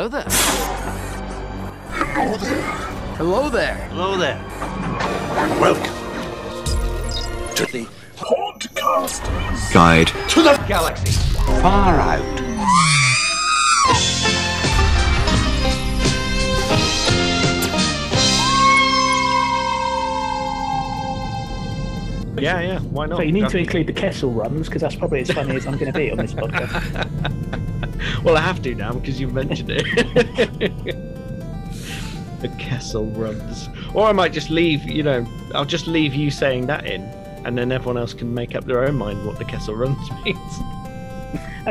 Hello there. Hello there. Hello there. Welcome to the podcast Guide to the Galaxy. Far Out. Yeah, yeah. Why not? So you need to include the Kessel runs because that's probably as funny as I'm going to be on this podcast. Well, I have to now because you mentioned it. the Kessel runs. Or I might just leave, you know, I'll just leave you saying that in, and then everyone else can make up their own mind what the Kessel runs means.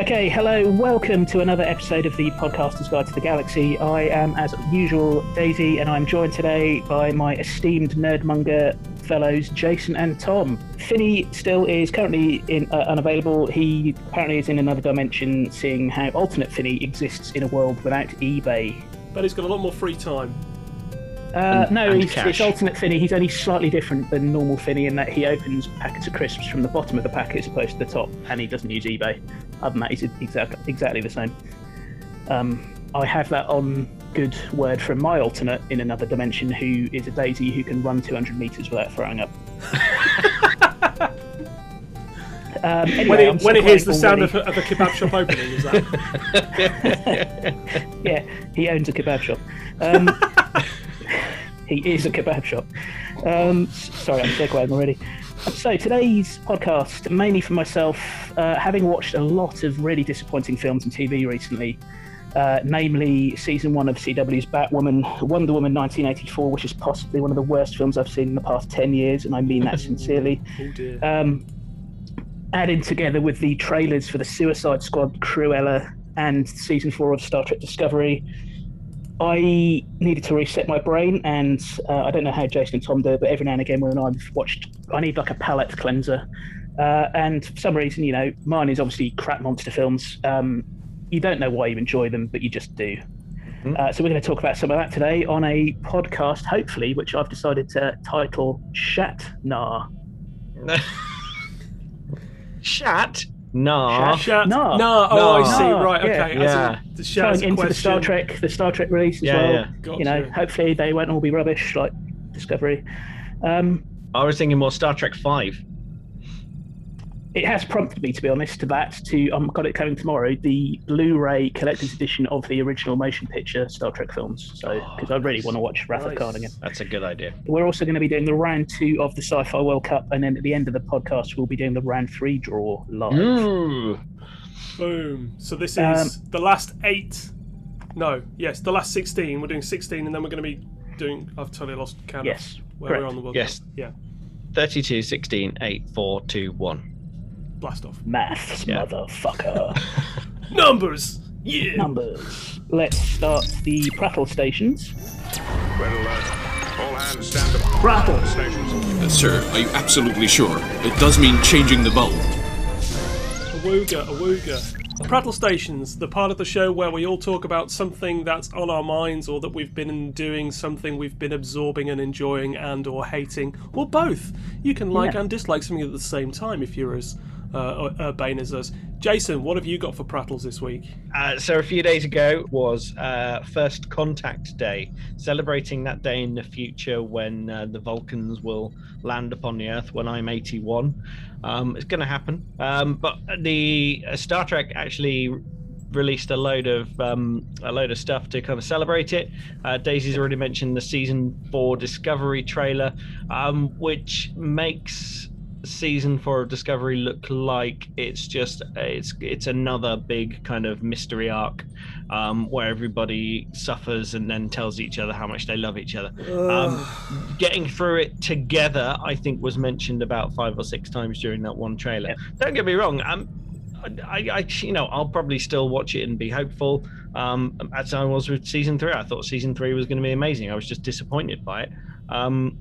Okay, hello, welcome to another episode of the Podcaster's Guide to the Galaxy. I am, as usual, Daisy, and I'm joined today by my esteemed nerdmonger fellows, Jason and Tom. Finney still is currently in, uh, unavailable. He apparently is in another dimension, seeing how alternate Finney exists in a world without eBay. But he's got a lot more free time. Uh, And- no, and it's alternate Finney. He's only slightly different than normal Finney in that he opens packets of crisps from the bottom of the packet as opposed to the top, and he doesn't use eBay. Other than that, he's exactly exactly the same. Um, I have that on good word from my alternate in another dimension, who is a daisy who can run 200 meters without throwing up. um, anyway, When it, when he hears the sound of, a- of a kebab shop opening, is that? yeah, he owns a kebab shop. Um, he is a kebab shop. Um, sorry, I'm segueing already. So today's podcast, mainly for myself, uh, having watched a lot of really disappointing films and TV recently, uh, namely season one of CW's Batwoman, Wonder Woman 1984, which is possibly one of the worst films I've seen in the past 10 years, and I mean that sincerely. oh. Um, adding together with the trailers for the Suicide Squad, Cruella, and season four of Star Trek Discovery, I needed to reset my brain. And uh, I don't know how Jason and Tom do it, but every now and again when I've watched, I need like a palate cleanser. Uh, and for some reason, you know, mine is obviously crap monster films. Um, you don't know why you enjoy them, but you just do. Uh, so we're going to talk about some of that today on a podcast, hopefully, which I've decided to title Shat-Nah. Shat? Nah. Shat? no. No. Oh, I see. No, Right. Okay. Yeah. As in, the Shat's going into the Star. Trek, the Star Trek release as Yeah, well. yeah. You know, hopefully they won't all be rubbish like Discovery. Um, I was thinking more Star Trek 5. It has prompted me, to be honest, to that. To um, got it coming tomorrow, the Blu-ray collector's edition of the original motion picture Star Trek films. So, because I really want to watch Wrath of Nice. Khan again. That's a good idea. We're also going to be doing the round two of the Sci-Fi World Cup, and then at the end of the podcast, we'll be doing the round three draw live. Ooh. Boom. So this is Um, the last eight. No. Yes, the last sixteen. We're doing sixteen, and then we're going to be doing. I've totally lost count. of Yes, Where correct. we're on the World Yes. Cup. Yeah. 32, 16, 8, 4, 2, 1. Blast off. Maths, Yeah. motherfucker. Numbers. Yeah. Numbers. Let's start the prattle stations. Red alert. All hands stand up. Prattle. Stations. Uh, sir, are you absolutely sure? It does mean changing the bulb. Awooga, awooga. Prattle Stations, the part of the show where we all talk about something that's on our minds or that we've been doing, something we've been absorbing and enjoying and or hating, or both. You can like Yeah. and dislike something at the same time if you're as uh, urbane as us. Jason, what have you got for Prattles this week? Uh, so a few days ago was uh, First Contact Day, celebrating that day in the future when uh, the Vulcans will land upon the Earth when I'm 81. Um, it's going to happen. Um, but the uh, Star Trek actually released a load of um, a load of stuff to kind of celebrate it. Uh, Daisy's already mentioned the season four Discovery trailer, um, which makes season four of Discovery look like it's just it's it's another big kind of mystery arc um, where everybody suffers and then tells each other how much they love each other. Um, getting through it together, I think, was mentioned about five or six times during that one trailer. Don't get me wrong. Um, I, I, you know, I'll probably still watch it and be hopeful. Um, as I was with season three, I thought season three was going to be amazing. I was just disappointed by it. Um,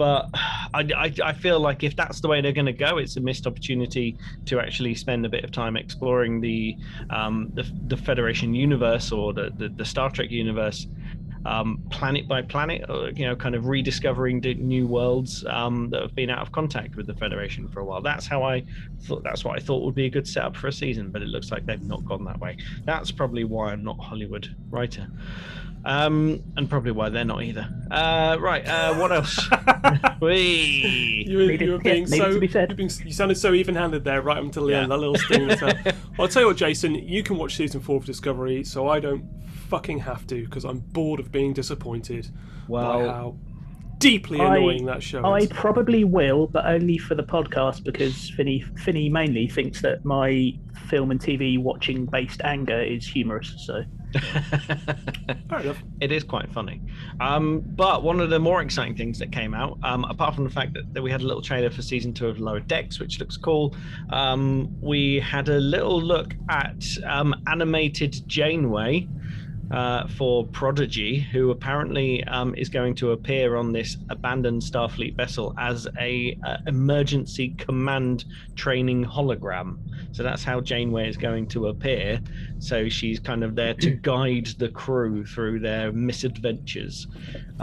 but I, I, I feel like if that's the way they're going to go, it's a missed opportunity to actually spend a bit of time exploring the um, the, the Federation universe or the, the, the Star Trek universe. um, planet by planet, or, you know, kind of rediscovering new worlds um, that have been out of contact with the Federation for a while. That's how I thought. That's what I thought would be a good setup for a season, but it looks like they've not gone that way. That's probably why I'm not a Hollywood writer. Um, and probably why they're not either. Uh, right. Uh, what else? Whee! You were, you were being so to be said. you're being, you sounded so even-handed there, right until the Yeah. end. That little sting. well, I'll tell you what, Jason. You can watch season four of Discovery, so I don't fucking have to because I'm bored of being disappointed by Well, how deeply I- annoying that show I is. probably will, but only for the podcast because Finney Finney mainly thinks that my film and TV watching based anger is humorous. So Fair enough. it is quite funny. Um, but one of the more exciting things that came out, um, apart from the fact that, that we had a little trailer for season two of Lower Decks, which looks cool, um, we had a little look at um, animated Janeway. Uh, for Prodigy, who apparently um, is going to appear on this abandoned Starfleet vessel as a uh, emergency command training hologram. So that's how Janeway is going to appear. So she's kind of there to guide the crew through their misadventures.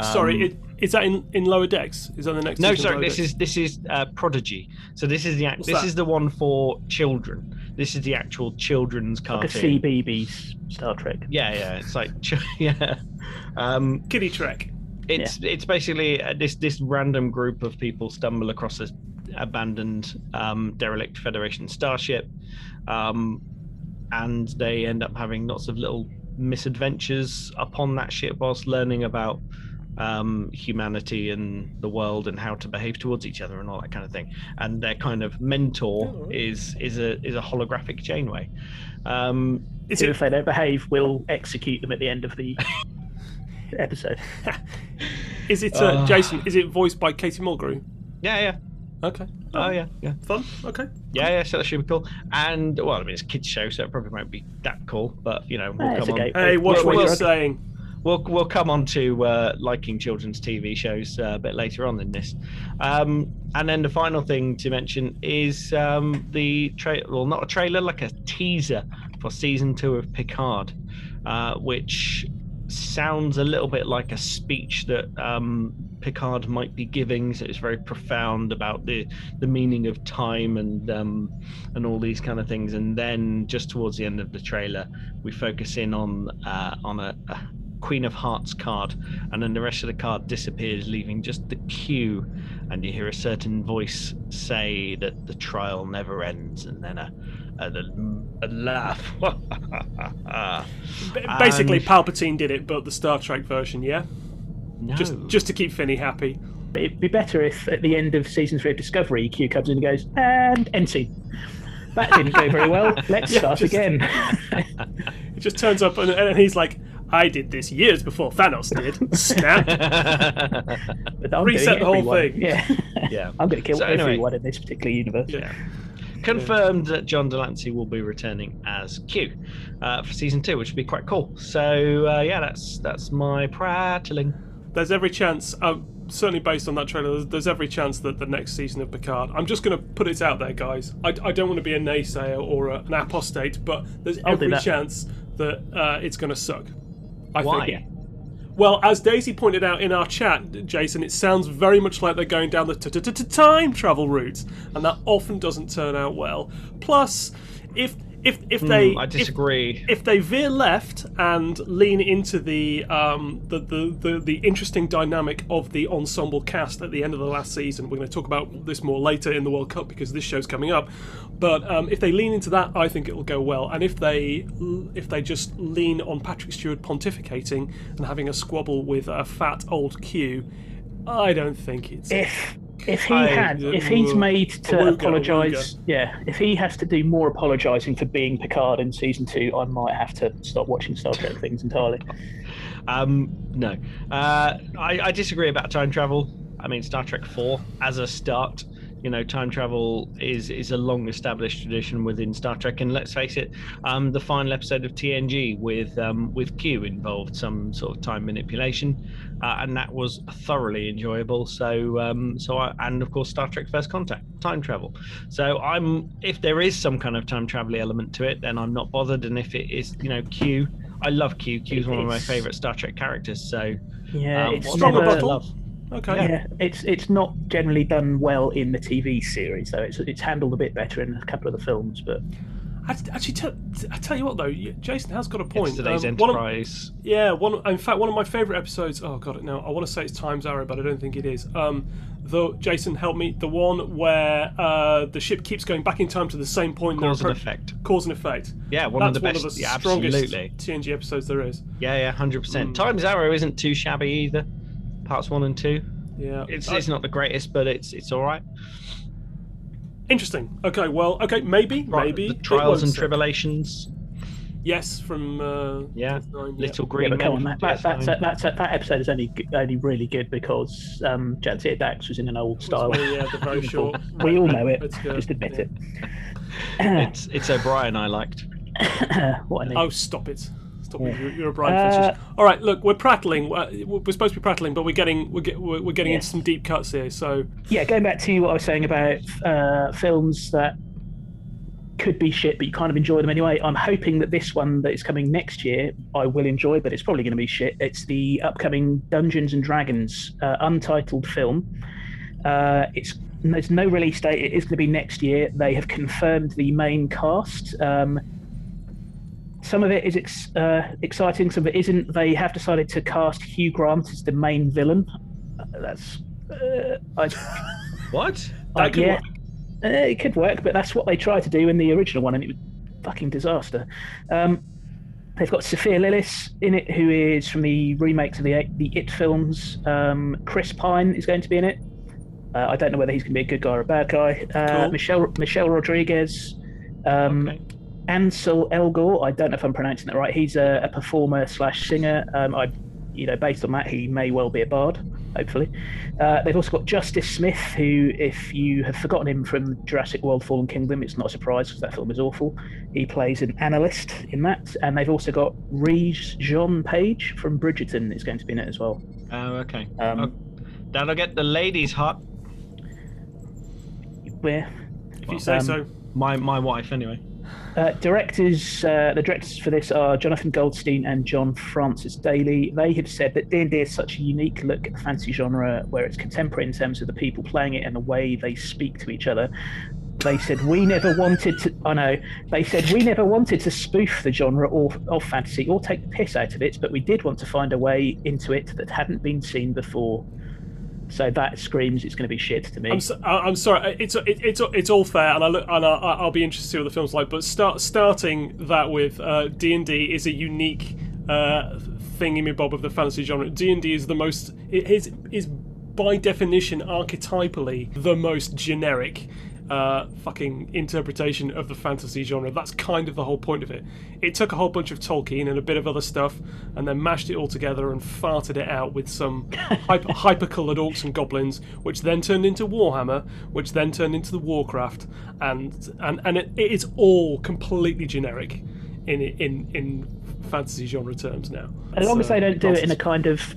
Sorry, Um, it, is that in, in Lower Decks? Is that the next? no, sorry. This Decks? is this is uh, Prodigy. So this is the act. What's This that? is the one for children. This is the actual children's cartoon. like a cartoon. CBeebies Star Trek. Yeah, yeah. It's like yeah. Um, Kiddie Trek. it's it's basically uh, this this random group of people stumble across this abandoned um, derelict Federation starship, um, and they end up having lots of little misadventures upon that ship whilst learning about um, humanity and the world and how to behave towards each other and all that kind of thing. And their kind of mentor Oh, is is a is a holographic Janeway. Um, Is it if they don't behave, we'll execute them at the end of the episode. Is it uh, Uh. Jason? Is it voiced by Katie Mulgrew? yeah, yeah. Okay. Oh yeah, yeah. Fun. Okay. Yeah, yeah, so that should be cool. And well, I mean, it's a kids' show, so it probably won't be that cool. But you know, we'll come on. Hey, watch Well, what well, you're saying. We'll we'll come on to uh, liking children's TV shows uh, a bit later on in this. Um, and then the final thing to mention is um, the trailer. Well, not a trailer, like a teaser for season two of Picard, uh, which sounds a little bit like a speech that um, Picard might be giving. So it's very profound about the the meaning of time and um, and all these kind of things. And then just towards the end of the trailer, we focus in on uh, on a, a Queen of Hearts card, and then the rest of the card disappears, leaving just the Q. And you hear a certain voice say that the trial never ends, and then a a, a laugh. Basically, And- Palpatine did it, but the Star Trek version. Yeah. no. Just just to keep Finney happy. It'd be better if at the end of season three of Discovery, Q comes in and goes, and end scene. That didn't go very well. Let's Yeah, start just- again. It just turns up and, and he's like, "I did this years before Thanos did." Snap. But I'm Reset the whole everyone. thing. Yeah. Yeah. I'm going to kill So anyway- everyone in this particular universe. Yeah. confirmed that John de Lancie will be returning as Q uh, for season two, which would be quite cool. So uh, yeah, that's that's my prattling. There's every chance, uh, certainly based on that trailer, there's, there's every chance that the next season of Picard. I'm just going to put it out there, guys. I, I don't want to be a naysayer or a, an apostate, but there's I'll every that. chance that uh, it's going to suck. I Why? think. Well, as Daisy pointed out in our chat, Jason, it sounds very much like they're going down the time travel route, and that often doesn't turn out well. Plus, if if if they Hmm, I if- disagree. if they veer left and lean into the, um, the, the, the the interesting dynamic of the ensemble cast at the end of the last season, we're going to talk about this more later in the World Cup because this show's coming up. But um, if they lean into that, I think it will go well. And if they if they just lean on Patrick Stewart pontificating and having a squabble with a fat old Q, I don't think it's. If if he I- had, if he's made to apologise, yeah, if he has to do more apologising for being Picard in season two, I might have to stop watching Star Trek things entirely. Um, no, uh, I, I disagree about time travel. I mean, Star Trek Four as a start. You know, time travel is is a long established tradition within Star Trek, and let's face it, um, the final episode of TNG with um, with Q involved some sort of time manipulation, uh, and that was thoroughly enjoyable. So, um, so I, and of course, Star Trek First Contact, time travel. So, I'm if there is some kind of time travel element to it, then I'm not bothered, and if it is, you know, Q I love Q. Q's one of my favorite Star Trek characters. So Yeah, um, it's what's Strong not never, to rebuttal. love? Okay. Yeah, it's it's not generally done well in the TV series though. It's it's handled a bit better in a couple of the films, but Act- Actually, tell, I tell you what though, Jason has got a point. Today's Um, one of- Enterprise. Yeah, one. In fact, one of my favorite episodes. Oh god, no, I want to say it's Times Arrow, but I don't think it is. Um, though Jason, help me. The one where uh, the ship keeps going back in time to the same point. they're Cause and appro- effect. Cause and effect. Yeah, one That's of the best. One of the yeah, strongest absolutely. TNG episodes there is. Yeah, yeah, hundred percent. Mm. Times Arrow isn't too shabby either. Parts one and two. Yeah, It's it's not the greatest, but it's it's all right. interesting. Okay, well, okay, maybe, Right, maybe the trials and suck. tribulations. Yes, from uh, Yeah, Nine. Little yeah, Green but Men. come on, that, that, DS9. that's that's that episode is only only really good because um, Jadzia Dax was in an old style. Well, yeah, the very short. we all know it. Just admit Yeah. it. it's it's O'Brien I liked. what I. Oh, stop it! Stop it! You're, you're a Brian Uh, All right, look, we're prattling. Uh, We're supposed to be prattling, but we're getting we're, get, we're, we're getting into some deep cuts here. So yeah, going back to what I was saying about uh, films that could be shit, but you kind of enjoy them anyway. I'm hoping that this one that is coming next year, I will enjoy, but it's probably going to be shit. It's the upcoming Dungeons and Dragons uh, untitled film. Uh, it's there's no release date. It is going to be next year. They have confirmed the main cast. Um, some of it is ex- uh, exciting, some of it isn't. They have decided to cast Hugh Grant as the main villain. Uh, that's uh, I, What? that could yeah, work. uh, it could work, but that's what they tried to do in the original one, and it was fucking disaster. Um, they've got Sophia Lillis in it, who is from the remakes of the the It films. Um, Chris Pine is going to be in it. Uh, I don't know whether he's going to be a good guy or a bad guy. Uh, Cool. Michelle Michelle Rodriguez. Um, Okay. Ansel Elgor. I don't know if I'm pronouncing that right. He's a, a performer slash singer. Um, I, you know, based on that, he may well be a bard. Hopefully, uh, they've also got Justice Smith, who, if you have forgotten him from Jurassic World: Fallen Kingdom, it's not a surprise because that film is awful. He plays an analyst in that, and they've also got Regé-Jean Page from Bridgerton is going to be in it as well. Oh, okay. Um, Oh, that'll get the ladies hot. Where If you say um, so. My my wife anyway. Uh, directors, uh, the directors for this are Jonathan Goldstein and John Francis Daly. They have said that D&D is such a unique look at the fantasy genre, where it's contemporary in terms of the people playing it and the way they speak to each other. They said we never wanted to. I know. They said we never wanted to spoof the genre or of fantasy or take the piss out of it, but we did want to find a way into it that hadn't been seen before. So that screams it's going to be shit to me. I'm, so, I'm sorry. It's it, it's it's all fair, and I look and I, I'll be interested to see what the film's like. But start starting that with uh, D and D is a unique uh, Bob of the fantasy genre. D and D is the most it is is by definition archetypally the most generic. Uh, fucking interpretation of the fantasy genre. That's kind of the whole point of it. It took a whole bunch of Tolkien and a bit of other stuff, and then mashed it all together and farted it out with some hyper, hyper-coloured orcs and goblins, which then turned into Warhammer, which then turned into the Warcraft, and and and it, it is all completely generic in in in fantasy genre terms now. As long as they don't do it in a kind of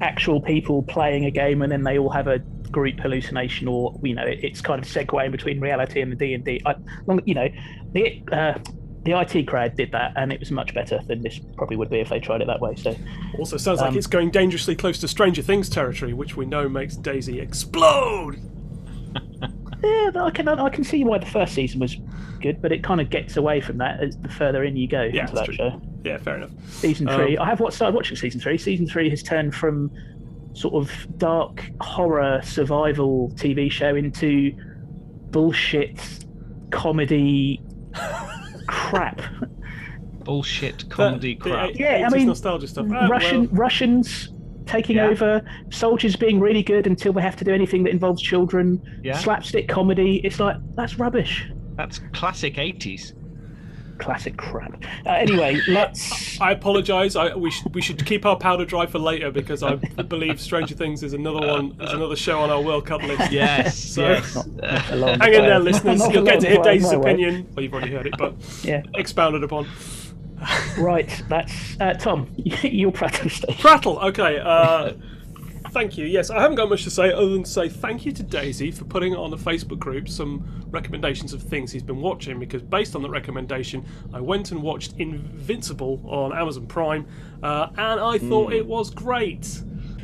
actual people playing a game and then they all have a group hallucination or you know it, it's kind of segueing between reality and the D and D. Long you know the uh, the IT crowd did that and it was much better than this probably would be if they tried it that way. So Also, sounds like Um, it's going dangerously close to Stranger Things territory, which we know makes Daisy explode. yeah, I can I can see why the first season was good, but it kind of gets away from that as the further in you go Yeah, into that true. show. Yeah, fair enough. Season three, Um, I have what started watching season three. Season three has turned from sort of dark horror survival TV show into bullshit comedy crap. Bullshit comedy The- crap. the Yeah, I mean, nostalgia stuff. Ah, Russian well, Russians taking Yeah. over, soldiers being really good until they have to do anything that involves children. Yeah. Slapstick comedy. It's like that's rubbish. That's classic 80s. Classic crap. Uh, anyway, let's. I apologise. I we should we should keep our powder dry for later because I believe Stranger Things is another one. Is another show on our World Cup list. Yes, So- yes. along Hang in there, listeners. Not You'll get to hear the way, Daisy's my way. opinion. Well, you've already heard it, but Yeah. expounded upon. Right, that's uh, Tom. Your prattle station. Prattle. Okay. Uh, thank you. Yes, I haven't got much to say other than to say thank you to Daisy for putting on the Facebook group some recommendations of things he's been watching. Because based on that recommendation, I went and watched Invincible on Amazon Prime, uh, and I thought it was great.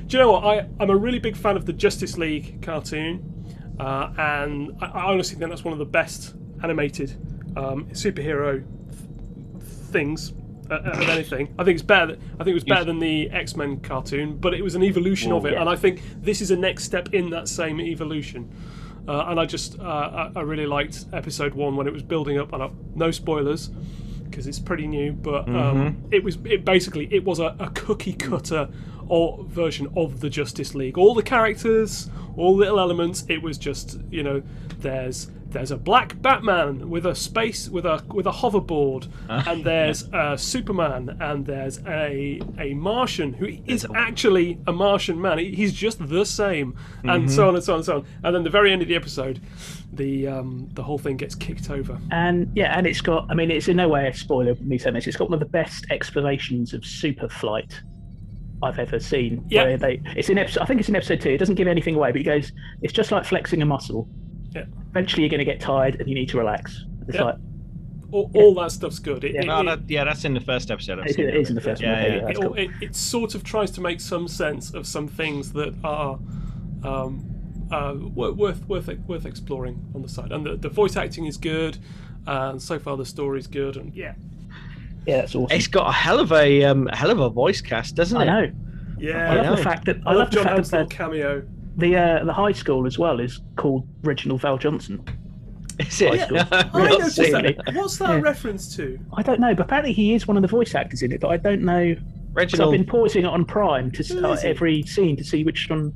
Do you know what? I, I'm a really big fan of the Justice League cartoon, uh, and I, I honestly think that's one of the best animated um, superhero th- things of anything. I think it's better. I think it was better than the X Men cartoon, but it was an evolution of it, and I think this is a next step in that same evolution. Uh, and I just uh, I, I really liked episode one when it was building up, and I, no spoilers because it's pretty new, but um, it was it basically it was a, a cookie cutter or version of the Justice League. All the characters, all little elements. It was just you know there's there's a black Batman with a space with a with a hoverboard, and there's a Superman, and there's a a Martian who is actually a Martian man. He's just the same, and so on and so on and so on. And then the very end of the episode, the um, the whole thing gets kicked over. And yeah, and it's got. I mean, it's in no way a spoiler. Me saying this, it's got one of the best explanations of super flight I've ever seen. Yeah. They, it's in episode. I think it's in episode two. It doesn't give anything away, but he goes, "It's just like flexing a muscle. Yeah. Eventually, you're going to get tired, and you need to relax." It's Yeah. like All, all that stuff's good. It, Yeah. it- it- that, yeah, that's in the first episode. I've it, seen it is in the first Yeah, one. yeah. Yeah, it, cool. it, it sort of tries to make some sense of some things that are um, uh, worth worth worth exploring on the side. And the, the voice acting is good, and so far the story's good. And yeah, yeah, that's awesome. It's got a hell of a um, hell of a voice cast, doesn't it? I know. yeah. I love know. the fact that I I love love the John fact Hamm's that little cameo. The, uh, the high school as well is called Reginald VelJohnson. Is it? Yeah. I've I noticed that. What's that Yeah. reference to? I don't know, but apparently he is one of the voice actors in it. But I don't know. 'cause I've Reginald. been pausing it on Prime to s- Who uh, is he? every scene to see which one.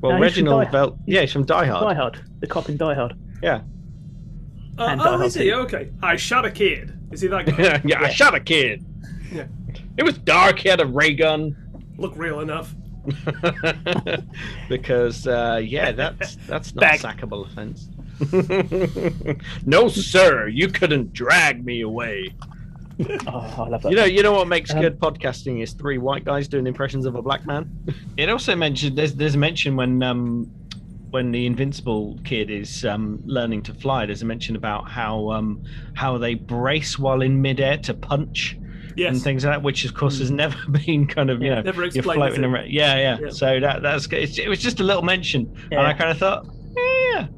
Well, No, from Reginald Die- Vel- Yeah, he's from Die Hard. Die Hard, the cop in Die Hard. Yeah. Uh, And oh, Die is he? too. Okay. I shot a kid. Is he that guy? yeah, I shot a kid. Yeah. It was dark. He had a ray gun. Look real enough. because uh, yeah, that's that's not Bag. a sackable offence. no, sir, you couldn't drag me away. Oh, I love that. You know, you know what makes Um, good podcasting is three white guys doing impressions of a black man. It also mentioned there's there's a mention when um when the invincible kid is um learning to fly. There's a mention about how um how they brace while in midair to punch Yes. and things like that, which of course has mm. never been kind of you know Never you're floating around. Yeah, yeah, Yeah. So that that's it was just a little mention, and I kind of thought, yeah,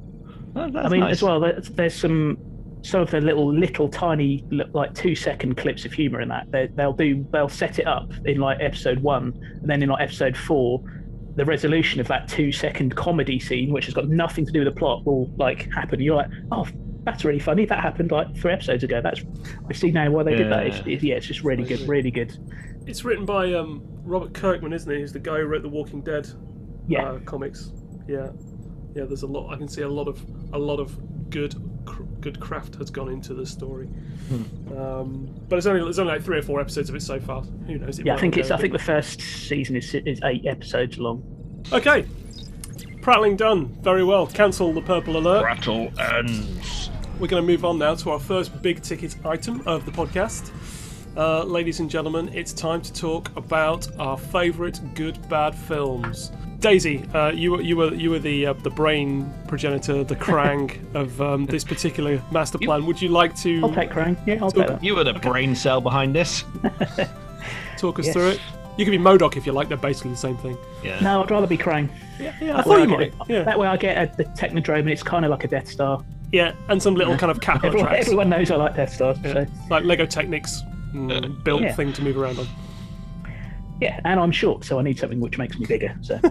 well, that's I mean, nice. as well, there's, there's some some of the little, little, tiny, like two second clips of humor in that. They, they'll do, they'll set it up in like episode one, and then in like episode four, the resolution of that two second comedy scene, which has got nothing to do with the plot, will like happen. You're like, oh, that's really funny. That happened like three episodes ago. That's I see now why they did that. It's, Yeah. it- yeah, it's just really good, really good. It's written by um, Robert Kirkman, isn't he? He's the guy who wrote the Walking Dead Yeah, uh, comics. Yeah, yeah. There's a lot. I can see a lot of a lot of good cr- good craft has gone into the story. Hmm. Um, but it's only it's only like three or four episodes of it so far. Who knows? It yeah. I might think go it's. I a think the first season is is eight episodes long. Okay. Prattling done. Very well. Cancel the purple alert. rattle ends. We're going to move on now to our first big ticket item of the podcast. Uh, ladies and gentlemen, it's time to talk about our favourite good bad films. Daisy, uh, you were you were you were the uh, the brain progenitor, the Krang of um, this particular master plan. Would you like to I'll take Krang. Yeah, I'll take that. You were the brain cell behind this. talk us Yes. through it? You can be MODOK if you like. They're basically the same thing. Yeah. No, I'd rather be Krang. Yeah, yeah. I That thought way you I might. get a- Yeah, That way I get a, the Technodrome and it's kind of like a Death Star. Yeah, and some little kind of cat Everyone, tracks, everyone knows I like Death Stars. So like Lego Technics mm, built Yeah. thing to move around on. yeah, and I'm short, so I need something which makes me bigger. So.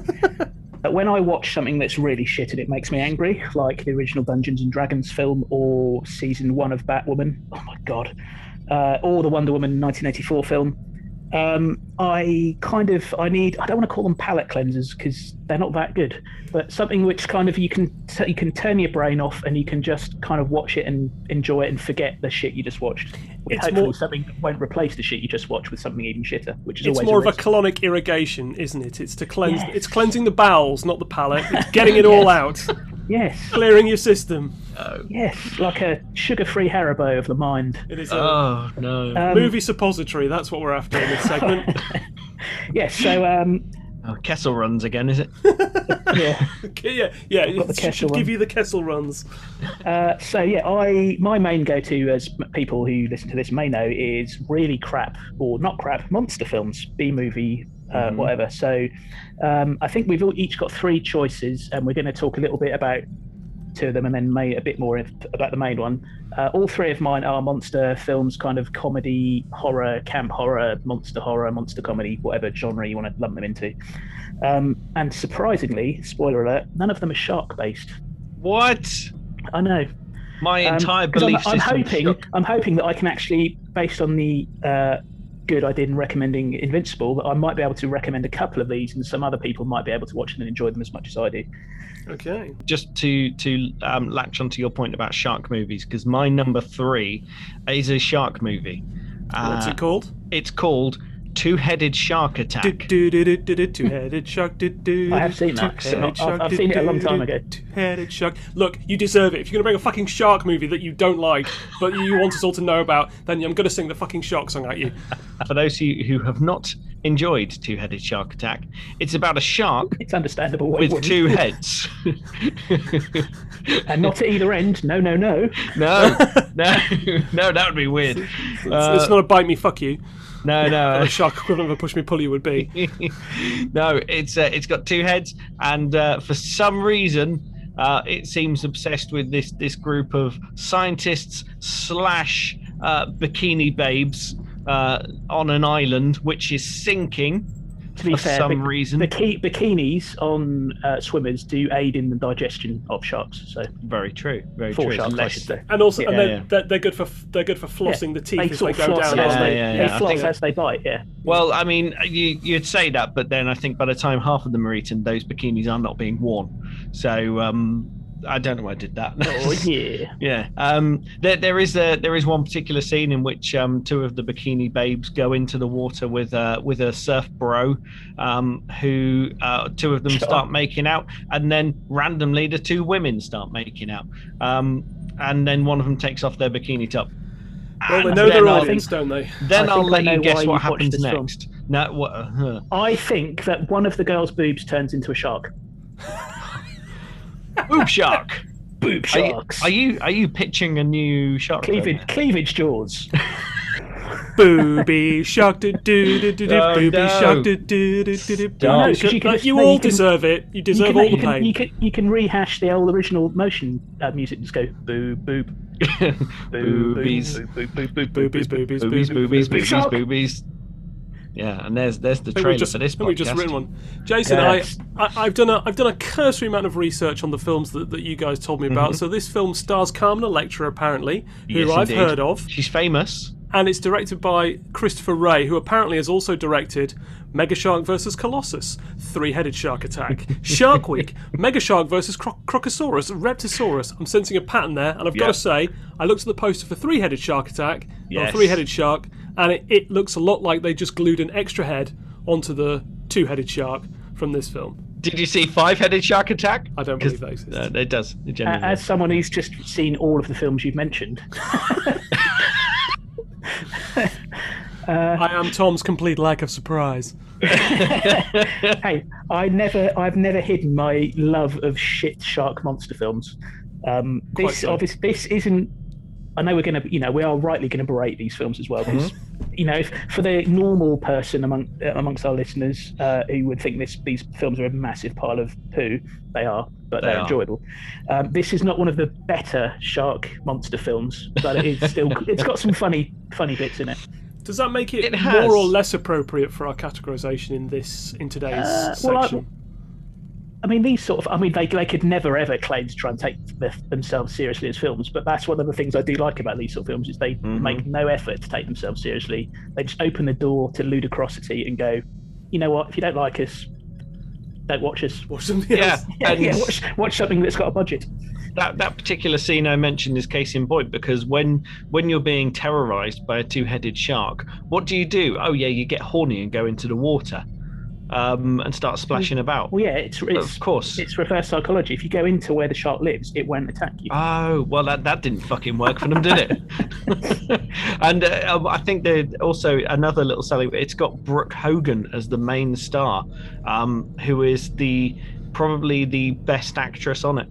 But when I watch something that's really shit and it makes me angry, like the original Dungeons and Dragons film or season one of Batwoman, oh my god, uh, or the Wonder Woman 1984 film, um, I kind of I need I don't want to call them palate cleansers because they're not that good, but something which kind of you can t- you can turn your brain off and you can just kind of watch it and enjoy it and forget the shit you just watched. It's hopefully more- something that won't replace the shit you just watched with something even shitter, which is It's always more of a colonic irrigation, isn't it? It's to cleanse. Yes. It's cleansing the bowels, not the palate. It's getting it all out, yes. clearing your system. Yes, like a sugar-free Haribo of the mind. It is a Oh no. Um, movie suppository. That's what we're after in this segment. Yes, so um, Oh, Kessel runs again, is it? Yeah. Okay, yeah, yeah. got the It Kessel should one. give you the Kessel runs. Uh, so yeah, I my main go-to, as people who listen to this may know, is really crap or not crap monster films, B movie, uh, whatever. So um, I think we've all each got three choices, and we're going to talk a little bit about two of them, and then may a bit more about the main one. Uh, all three of mine are monster films, kind of comedy, horror, camp horror, monster horror, monster comedy, whatever genre you want to lump them into. Um, and surprisingly, spoiler alert, none of them are shark-based. What? I know. My Um, belief I'm, I'm hoping. I'm hoping that I can actually, based on the uh, good I did in recommending Invincible, that I might be able to recommend a couple of these, and some other people might be able to watch them and enjoy them as much as I do. Okay. just to to um, latch onto your point about shark movies, because my number three is a shark movie. What's Uh, it called? It's called Two-Headed Shark Attack. Two-headed shark. I have seen that. I've- I've- I've seen it a long time ago. Two-headed shark. Look, you deserve it. If you're gonna bring a fucking shark movie that you don't like, but you want us all to know about, then I'm gonna sing the fucking shark song at you. For those of you who have not enjoyed Two-Headed Shark Attack, it's about a shark It's understandable. why with wouldn't. two heads. and not at either end. No, no, no. no, no, no, that would be weird. It's, Uh, it's not a bite me, fuck you. No, no. A shark equivalent of a push me, pull you would be. no, it's uh, it's got two heads, and uh, for some reason, uh, it seems obsessed with this this group of scientists slash uh, bikini babes uh, on an island which is sinking To be for fair, some bik- reason. biki- bikinis on uh, swimmers do aid in the digestion of sharks. So very true, very for true. sharks, Unless- And also, and they're, yeah. They're, they're good for they're good for flossing the teeth They as they go floss down. as aren't they, they? yeah, they yeah, floss as they bite. Yeah. Well, I mean, you, you'd say that, but then I think by the time half of them are eaten, those bikinis are not being worn. So um, I don't know why I did that. Oh yeah. Yeah. Um, there, there is a there is one particular scene in which um, two of the bikini babes go into the water with a with a surf bro, um, who uh, two of them start making out, and then randomly the two women start making out, um, and then one of them takes off their bikini top. Well, they know their audience, don't they? Then I I'll let you guess what happens film. next. No, what? Uh, I think that one of the girls' boobs turns into a shark. boob shark. Boob Are you, sharks. are you are you pitching a new shark? film? cleavage cleavage jaws? Booby shark, do do do do do. Oh, Booby no. shark, do do do do do. Don't. Booby 'cause you can just- You no, all you can- deserve it. You You deserve can, all you, the can, pain. you can you can rehash the old original motion uh, music. Just go boob boob boob Boobies. boob boob boob boob Boobies, boobies, boobies, boobies, boobies, Boob shark. boobies. Yeah, and there's there's the trailer just, for this think we've just podcast. written one. Jason, Yes. I, I, I've done a I've done a cursory amount of research on the films that, that you guys told me about. So this film stars Carmen Electra, apparently, who Mm-hmm. Yes, I've indeed. heard of, She's famous. and it's directed by Christopher Ray, who apparently has also directed Mega Shark vs. Colossus, Three-Headed Shark Attack, Shark Week, Mega Shark vs. Cro- Crocosaurus, Reptisaurus. I'm sensing a pattern there, and I've got to say, I looked at the poster for Three-Headed Shark Attack, or Yes. Three-Headed Shark, and it, it looks a lot like they just glued an extra head onto the two-headed shark from this film. Did you see Five-Headed Shark Attack? I don't believe that exists. Uh, it does. It Uh, as someone who's just seen all of the films you've mentioned, I am Tom's complete lack of surprise. hey, I never, I've never hidden my love of shit shark monster films. Um, this, so. obviously, this isn't. I know we're going to, you know, we are rightly going to berate these films as well because, Mm-hmm. you know, if, for the normal person among uh, amongst our listeners uh, who would think this these films are a massive pile of poo, they are, but They they are are. enjoyable. Um, this is not one of the better shark monster films, but it is still. it's got some funny, funny bits in it. Does that make it, It more or less appropriate for our categorization in this in today's Uh, well, section? I mean, these sort of. I mean, they, they could never ever claim to try and take the, themselves seriously as films, but that's one of the things I do like about these sort of films is they Mhm. make no effort to take themselves seriously. They just open the door to ludicrosity and go, you know what? If you don't like us, don't watch us. Watch something Yeah, else. Yeah, and yeah, watch, watch something that's got a budget. that that particular scene I mentioned is case in point because when when you're being terrorized by a two-headed shark, what do you do? Oh yeah, you get horny and go into the water. Um, and start splashing about. Well, yeah, it's it's of course. it's reverse psychology. If you go into where the shark lives, it won't attack you. Oh well, that, that didn't fucking work for them, did it? and uh, um, I think that also another little selling. It's got Brooke Hogan as the main star, um, who is the probably the best actress on it.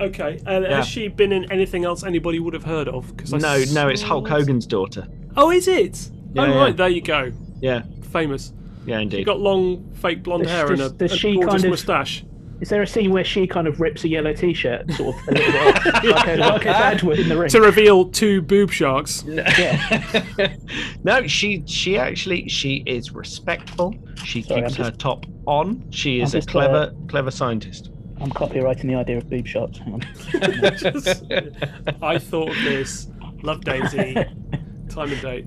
Okay, and Yeah. has she been in anything else anybody would have heard of? Because No, no, it's Hulk Hogan's daughter. Oh, is it? Yeah, oh, yeah. right, there you go. Yeah, Famous. Yeah, indeed. You've got long, fake blonde Does- hair and a, does- does a she gorgeous kind of- moustache. Is there a scene where she kind of rips a yellow t-shirt, sort of a little bit off, like a, like a dad in the ring? To reveal two boob sharks. Yeah. no, she she actually she is respectful. She Sorry, keeps I'm her just- top on. She is I'm a just, uh, clever clever scientist. I'm copywriting the idea of boob shots. Hang on. I thought of this. Love Daisy. Time and date.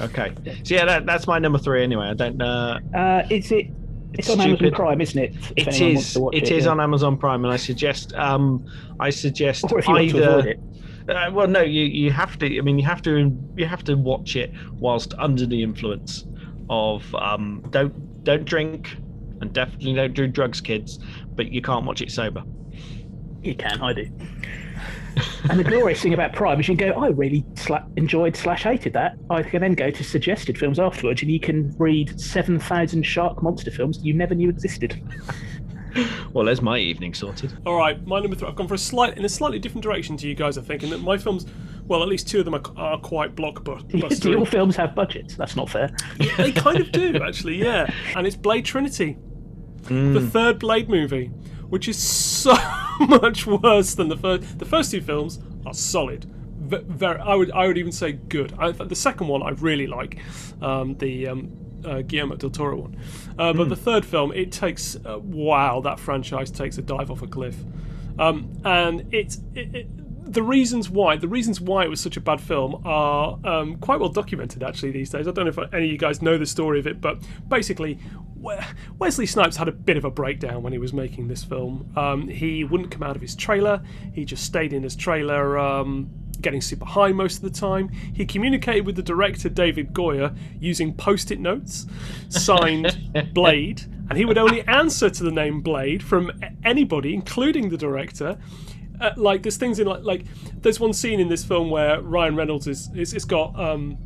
Okay, so yeah, that, that's my number three anyway. I don't know. Uh, is it? It's on Stupid. Amazon Prime, isn't it? If It is. watch It is yeah. on Amazon Prime, and I suggest um I suggest Or if you want to either. avoid it. Uh, well, no, you you have to. I mean, you have to you have to watch it whilst under the influence of um. Don't don't drink, and definitely don't do drugs, kids. But you can't watch it sober. You can, I do. And the glorious thing about Prime is you can go, I really sla- enjoyed slash hated that. I can then go to suggested films afterwards, and you can read seven thousand shark monster films you never knew existed. Well, there's my evening sorted. All right, my number three. I've gone for a slight in a slightly different direction to you guys. I think, and that my films, well, at least two of them are, are quite Do blockbuster. all films have budgets? That's not fair. they kind of do, actually. Yeah, and it's Blade Trinity, hmm. the third Blade movie, which is so much worse than the first. The first two films are solid. Very, I would, I would even say good. I, the second one I really like, um, the um, uh, Guillermo del Toro one. Uh, but the third film, it takes uh, wow, that franchise takes a dive off a cliff, um, and it's it, it, the reasons why the reasons why it was such a bad film are um, quite well documented actually these days. I don't know if any of you guys know the story of it, but basically. Wesley Snipes had a bit of a breakdown when he was making this film. Um, he wouldn't come out of his trailer. He just stayed in his trailer, um, getting super high most of the time. He communicated with the director David Goyer using post-it notes signed Blade, and he would only answer to the name Blade from anybody, including the director. Uh, like there's things in like like there's one scene in this film where Ryan Reynolds is it's, it's got um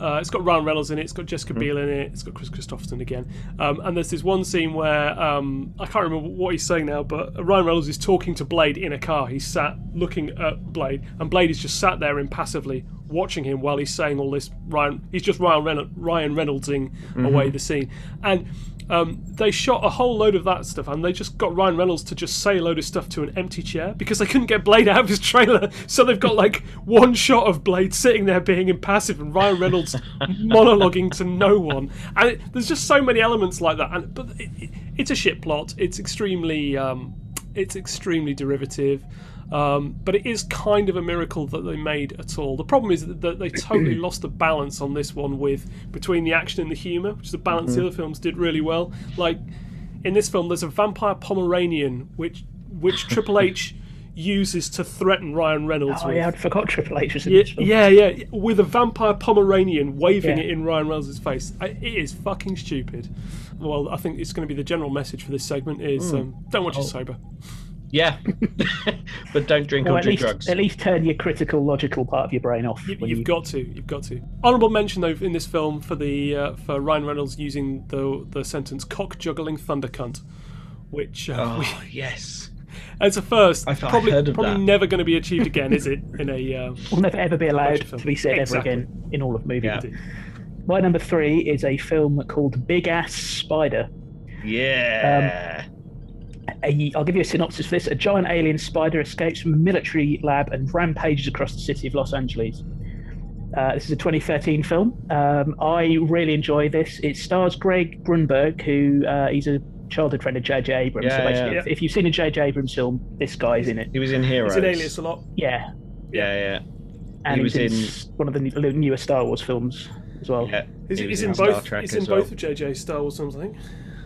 uh, it's got Ryan Reynolds in it. It's got Jessica Biel in it. It's got Kris Kristofferson again. Um, and there's this one scene where um, I can't remember what he's saying now, but Ryan Reynolds is talking to Blade in a car. He's sat looking at Blade, and Blade is just sat there impassively watching him while he's saying all this. Ryan, he's just Ryan, Reynolds, Ryan Reynoldsing away the scene, and. Um, they shot a whole load of that stuff, and they just got Ryan Reynolds to just say a load of stuff to an empty chair because they couldn't get Blade out of his trailer. So they've got like one shot of Blade sitting there being impassive, and Ryan Reynolds monologuing to no one. And it, there's just so many elements like that. And but it, it, it's a shit plot. It's extremely, um, it's extremely derivative. Um, but it is kind of a miracle that they made at all. The problem is that, they totally lost the balance on this one with between the action and the humour, which is a balance the other films did really well. Like in this film, there's a vampire Pomeranian which which Triple H uses to threaten Ryan Reynolds Oh with. yeah, I forgot Triple H was in Yeah, this film. yeah, yeah, with a vampire Pomeranian waving Yeah. it in Ryan Reynolds' face. It is fucking stupid. Well, I think it's going to be the general message for this segment is um, don't watch it sober. Yeah, but don't drink Or or at do least, drugs. at least turn your critical, logical part of your brain off. You, you've you- got to. You've got to. Honorable mention though in this film for the uh, for Ryan Reynolds using the the sentence "cock juggling thunder cunt," which uh, we, Oh yes. as a first I've- I've probably heard of probably that. never going to be achieved again, is it? In a uh, will never ever be allowed to be said Exactly. ever again in all of movies. Yeah. My number three is a film called Big Ass Spider. Yeah. A, I'll give you a synopsis for this. A giant alien spider escapes from a military lab and rampages across the city of Los Angeles. Uh, this is a 2013 film. Um, I really enjoy this. It stars Greg Grunberg, who uh, he's a childhood friend of J.J. Abrams. Yeah, so basically, yeah. if, if you've seen a J.J. Abrams film, this guy's in it. he was in Heroes. it's an alias a lot. Yeah, Yeah, yeah, and He was in, in- one of the new- newer Star Wars films as well. yeah. He's, He he's in Star both. He's in as both of JJ Star Wars films, I think.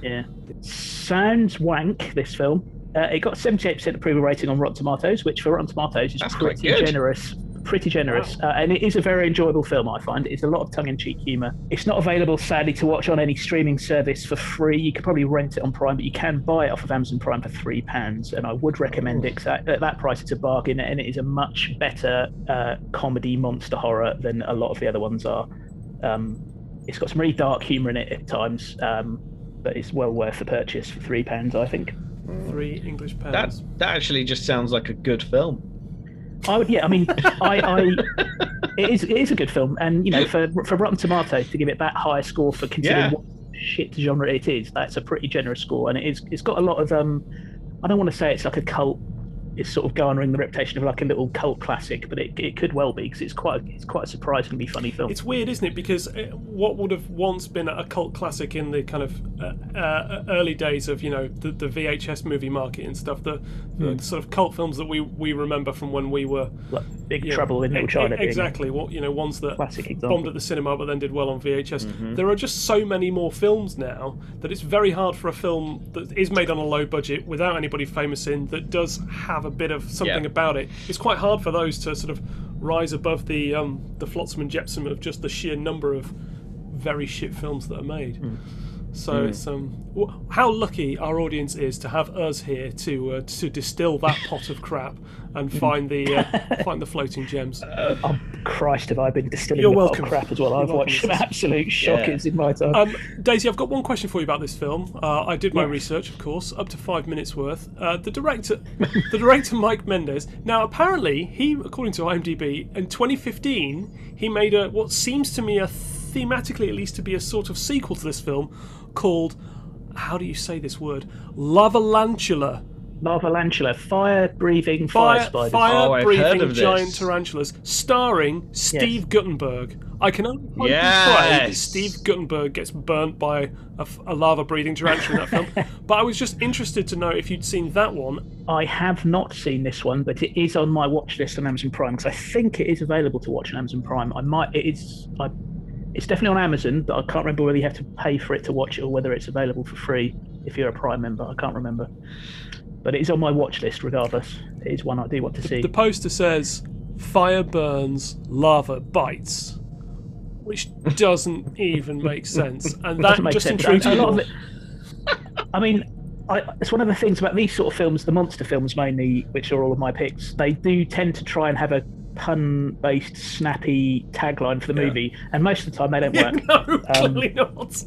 Yeah. Sounds wank, this film. Uh, it got 78% approval rating on Rotten Tomatoes, which for Rotten Tomatoes is That's pretty generous pretty generous, uh, and it is a very enjoyable film. I find it's a lot of tongue-in-cheek humour. It's not available, sadly, to watch on any streaming service for free. You could probably rent it on Prime, but you can buy it off of Amazon Prime for three pounds, and I would recommend it. 'cause at, at that price, it's a bargain, and it is a much better uh, comedy monster horror than a lot of the other ones are. Um, it's got some really dark humour in it at times, um, but it's well worth the purchase for three pounds, I think. Three English That pounds. that actually just sounds like a good film. I would, yeah. I mean, I, I, it is, it is a good film, and you know, for for Rotten Tomatoes to give it that high score for considering Yeah. what shit genre it is, that's a pretty generous score, and it is, it's got a lot of, um, I don't want to say it's like a cult, it's sort of garnering the reputation of like a little cult classic, but it, it could well be because it's quite, a, it's quite a surprisingly funny film. It's weird, isn't it? Because uh, what would have once been a cult classic in the kind of uh, uh, early days of you know the, the VHS movie market and stuff, the, the sort of cult films that we we remember from when we were like Big Trouble in Little China. Exactly. What you know, ones that Classic example. bombed at the cinema but then did well on VHS. Mm-hmm. There are just so many more films now that it's very hard for a film that is made on a low budget without anybody famous in that does have a bit of something Yeah. about it. It's quite hard for those to sort of rise above the um, the flotsam and jetsam of just the sheer number of very shit films that are made. Hmm. So it's um, w- how lucky our audience is to have us here to uh, to distill that pot of crap and find the uh, find the floating gems. Oh Christ, have I been distilling You're the hot welcome. crap as well? You're I've welcome. watched some absolute shockers in my time. Um, Daisy, I've got one question for you about this film. Uh, I did my research, of course, up to five minutes worth. Uh, the director, the director Mike Mendez. Now, apparently, he, according to IMDb, in 2015, he made a what seems to me a thematically, at least, to be a sort of sequel to this film called. How do you say this word? Lavalantula. Lava Lantula, fire-breathing fire, Fire, spiders. Oh, I've heard fire-breathing of this. giant tarantulas, starring Steve Guttenberg. I can only hope and that Steve Guttenberg gets burnt by a lava-breathing tarantula in that film. But I was just interested to know if you'd seen that one. I have not seen this one, but it is on my watch list on Amazon Prime because I think it is available to watch on Amazon Prime. I might, it is, I, it's definitely on Amazon, but I can't remember whether you have to pay for it to watch it or whether it's available for free if you're a Prime member. I can't remember, but it is on my watch list regardless. It is one I do want to see. The poster says "Fire burns, lava bites," which doesn't even make sense, and that just sense. intrigues me. a lot of it. I mean, I, it's one of the things about these sort of films, the monster films mainly, which are all of my picks. They do tend to try and have a pun-based, snappy tagline for the movie, and most of the time they don't work. no, clearly not.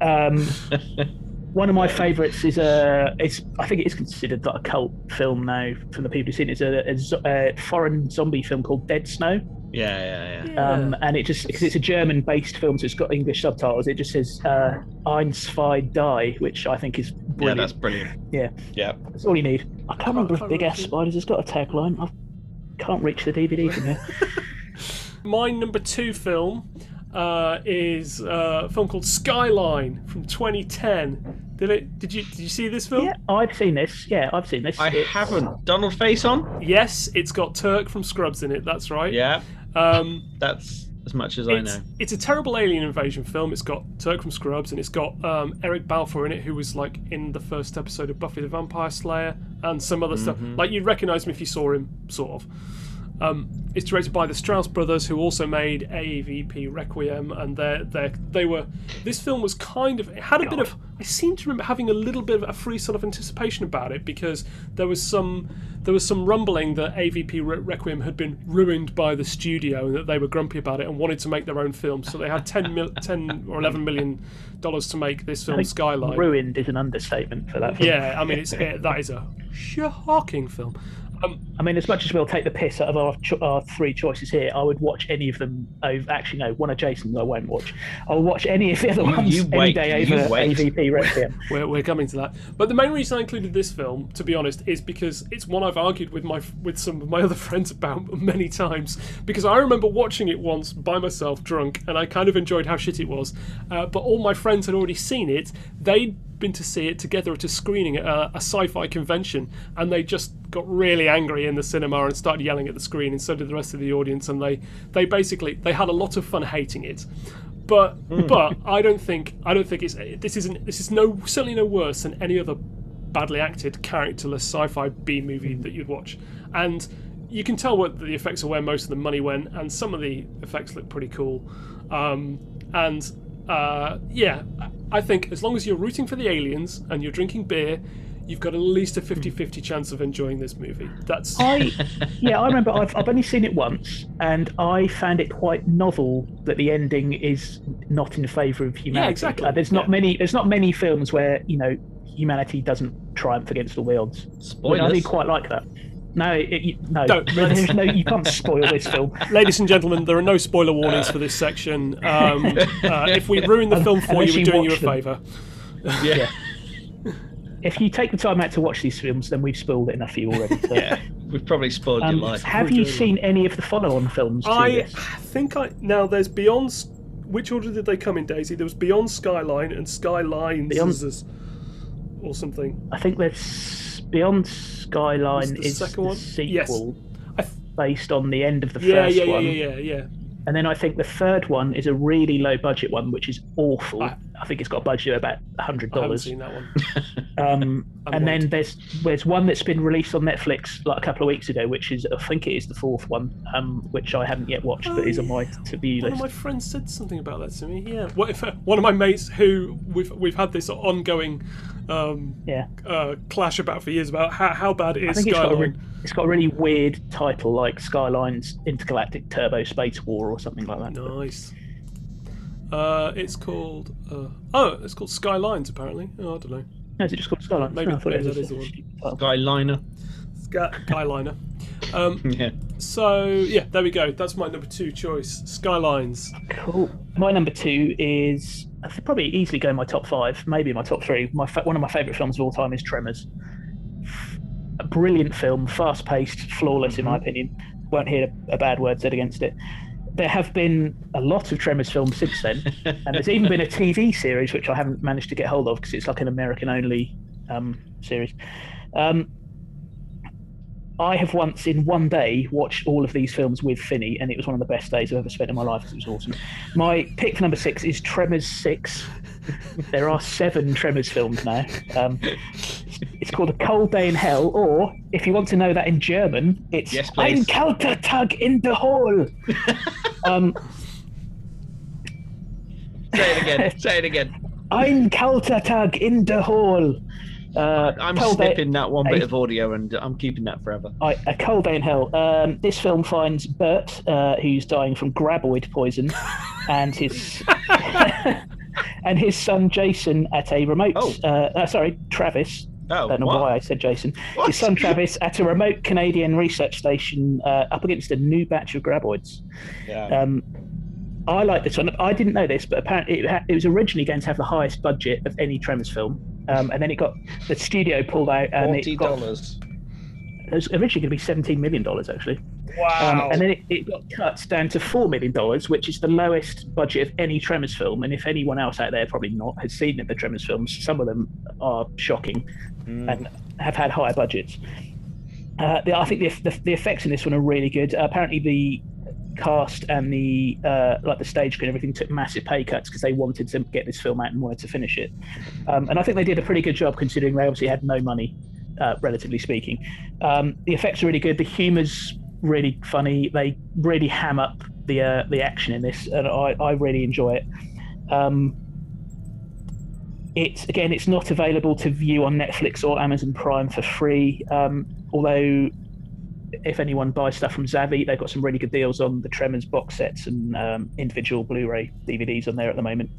Um, one of my favourites is a. It's I think it is considered like a cult film now from the people who've seen it. It's a, a a foreign zombie film called Dead Snow. Yeah, yeah, yeah. Um, and it just because it's a German-based film, so it's got English subtitles. It just says uh, "Eins, zwei, die," which I think is Yeah, brilliant. that's brilliant. Yeah, Yeah. that's all you need. I can't remember if Big Ass remember. Spiders has got a tagline. I can't reach the DVD from here. My number two film uh, is uh, a film called Skyline from 2010. Did it? Did you? Did you see this film? yeah, I've seen this. Yeah, I've seen this. I It- haven't. Donald Faison? Yes, it's got Turk from Scrubs in it. That's right. Yeah, Um, that's as much as I know. it's a terrible alien invasion film. It's got Turk from Scrubs and it's got um, Eric Balfour in it, who was like in the first episode of Buffy the Vampire Slayer and some other stuff. Mm-hmm. Like you'd recognise him if you saw him, sort of. Um, it's directed by the Strause brothers, who also made AVP Requiem, and they they they were. This film was kind of it had a bit of. I seem to remember having a little bit of a free sort of anticipation about it because there was some there was some rumbling that AVP Re- Requiem had been ruined by the studio and that they were grumpy about it and wanted to make their own film. So they had 10, mil, 10 or eleven million dollars to make this film Skyline. Ruined is an understatement for that film. Yeah, I mean it's it, that is a shocking film. Um, I mean, as much as we'll take the piss out of our, cho- our three choices here, I would watch any of them. Over, actually, no, one of Jason's I won't watch. I'll watch any of the other ones you any wait, day over wait. AVP Requiem. We're, we're coming to that. But the main reason I included this film, to be honest, is because it's one I've argued with my with some of my other friends about many times. Because I remember watching it once by myself, drunk, and I kind of enjoyed how shit it was. Uh, but all my friends had already seen it. They'd been to see it together at a screening at a, a sci-fi convention, and they just got really angry in the cinema and started yelling at the screen, and so did the rest of the audience. And they they basically they had a lot of fun hating it but but I don't think I don't think it's this isn't this is no certainly no worse than any other badly acted characterless sci-fi B movie that you'd watch, and you can tell what the effects are where most of the money went, and some of the effects look pretty cool. Um, and uh, yeah, I think as long as you're rooting for the aliens and you're drinking beer, you've got at least a 50-50 chance of enjoying this movie. That's I yeah, I remember I've, I've only seen it once, and I found it quite novel that the ending is not in favour of humanity. Yeah, exactly. Uh, there's not Yeah. many. There's not many films where you know humanity doesn't triumph against all the odds. Spoilers. I Spoilers. do quite like that. No, it, you, no, Don't. there's no. You can't spoil this film. Ladies and gentlemen, there are no spoiler warnings for this section. Um, uh, if we ruin the film for you, we're doing you a watch them. favour. yeah. If you take the time out to watch these films, then we've spoiled it enough for you already. So. Yeah. We've probably spoiled Um, your life. have you seen any of the follow-on films to I this? think I now there's Beyond. Which order did they come in, Daisy? There was Beyond Skyline and Skylines Beyond- or something. I think there's Beyond Skyline the is second the one? Sequel I th- based on the end of the yeah, first yeah, yeah, one. yeah, yeah, yeah. And then I think the third one is a really low budget one, which is awful. I- I, think it's got a budget of about hundred I haven't dollars. seen that one. Um, and then there's there's one that's been released on Netflix like a couple of weeks ago, which is I think it is the fourth one, um, which I haven't yet watched, but is on my to be list. One list. of my friends said something about that to me. Yeah. What if uh, one of my mates who we've we've had this ongoing um, Yeah, uh, clash about for years about how, how bad it I is think it's got, a Skyline. re- it's got a really weird title like Skylines Intergalactic Turbo Space War or something like that. Nice. Uh, it's called. Uh, oh, it's called Skylines apparently. Oh, I don't know. No, is it just called Skylines? Maybe- No, I thought it was that a is the one. Skyliner. Skyliner. Um, Yeah. so yeah, there we go. That's my number two choice. Skylines. Cool. My number two is I could probably easily go my top five, maybe my top three. My fa- one of my favourite films of all time is Tremors. A brilliant film, fast-paced, flawless in my opinion. Won't hear a, a bad word said against it. There have been a lot of Tremors films since then, and there's even been a TV series which I haven't managed to get hold of because it's like an American-only um, series. Um, I have once in one day watched all of these films with Finney, and it was one of the best days I've ever spent in my life. It was awesome. My pick number six is Tremors Six. there are seven Tremors films now. Um, it's called A Cold Day in Hell, or if you want to know that in German, it's Yes, Ein kalter Tag in the Hall. um, Say it again. Say it again. Ein kalter Tag in the Hall. Uh, I'm snipping that one bit of audio and I'm keeping that forever. I, a cold day in hell. Um, this film finds Bert, uh, who's dying from graboid poison, and his and his son Jason at a remote. Oh. Uh, uh, sorry, Travis. Oh, I don't know what? why I said Jason. What? His son Travis at a remote Canadian research station uh, up against a new batch of graboids. Yeah. Um, I like this one. I didn't know this, but apparently it, ha- it was originally going to have the highest budget of any Tremors film, um, and then it got the studio pulled out and Forty it got dollars. it was originally going to be seventeen million dollars actually. Wow. Um, and then it, it got cut down to four million dollars, which is the lowest budget of any Tremors film. And if anyone else out there, probably not, has seen the Tremors films, some of them are shocking and have had higher budgets. Uh, the, I think the, the, the effects in this one are really good. Uh, apparently, the cast and the uh, like the stage crew and everything took massive pay cuts because they wanted to get this film out and wanted to finish it. Um, and I think they did a pretty good job considering they obviously had no money, uh, relatively speaking. Um, the effects are really good. The humour's really funny. They really ham up the uh, the action in this, and I, I really enjoy it. Um, it's again, it's not available to view on Netflix or Amazon Prime for free. Um, although, if anyone buys stuff from Zavvi, they've got some really good deals on the Tremors box sets and um, individual Blu-ray DVDs on there at the moment.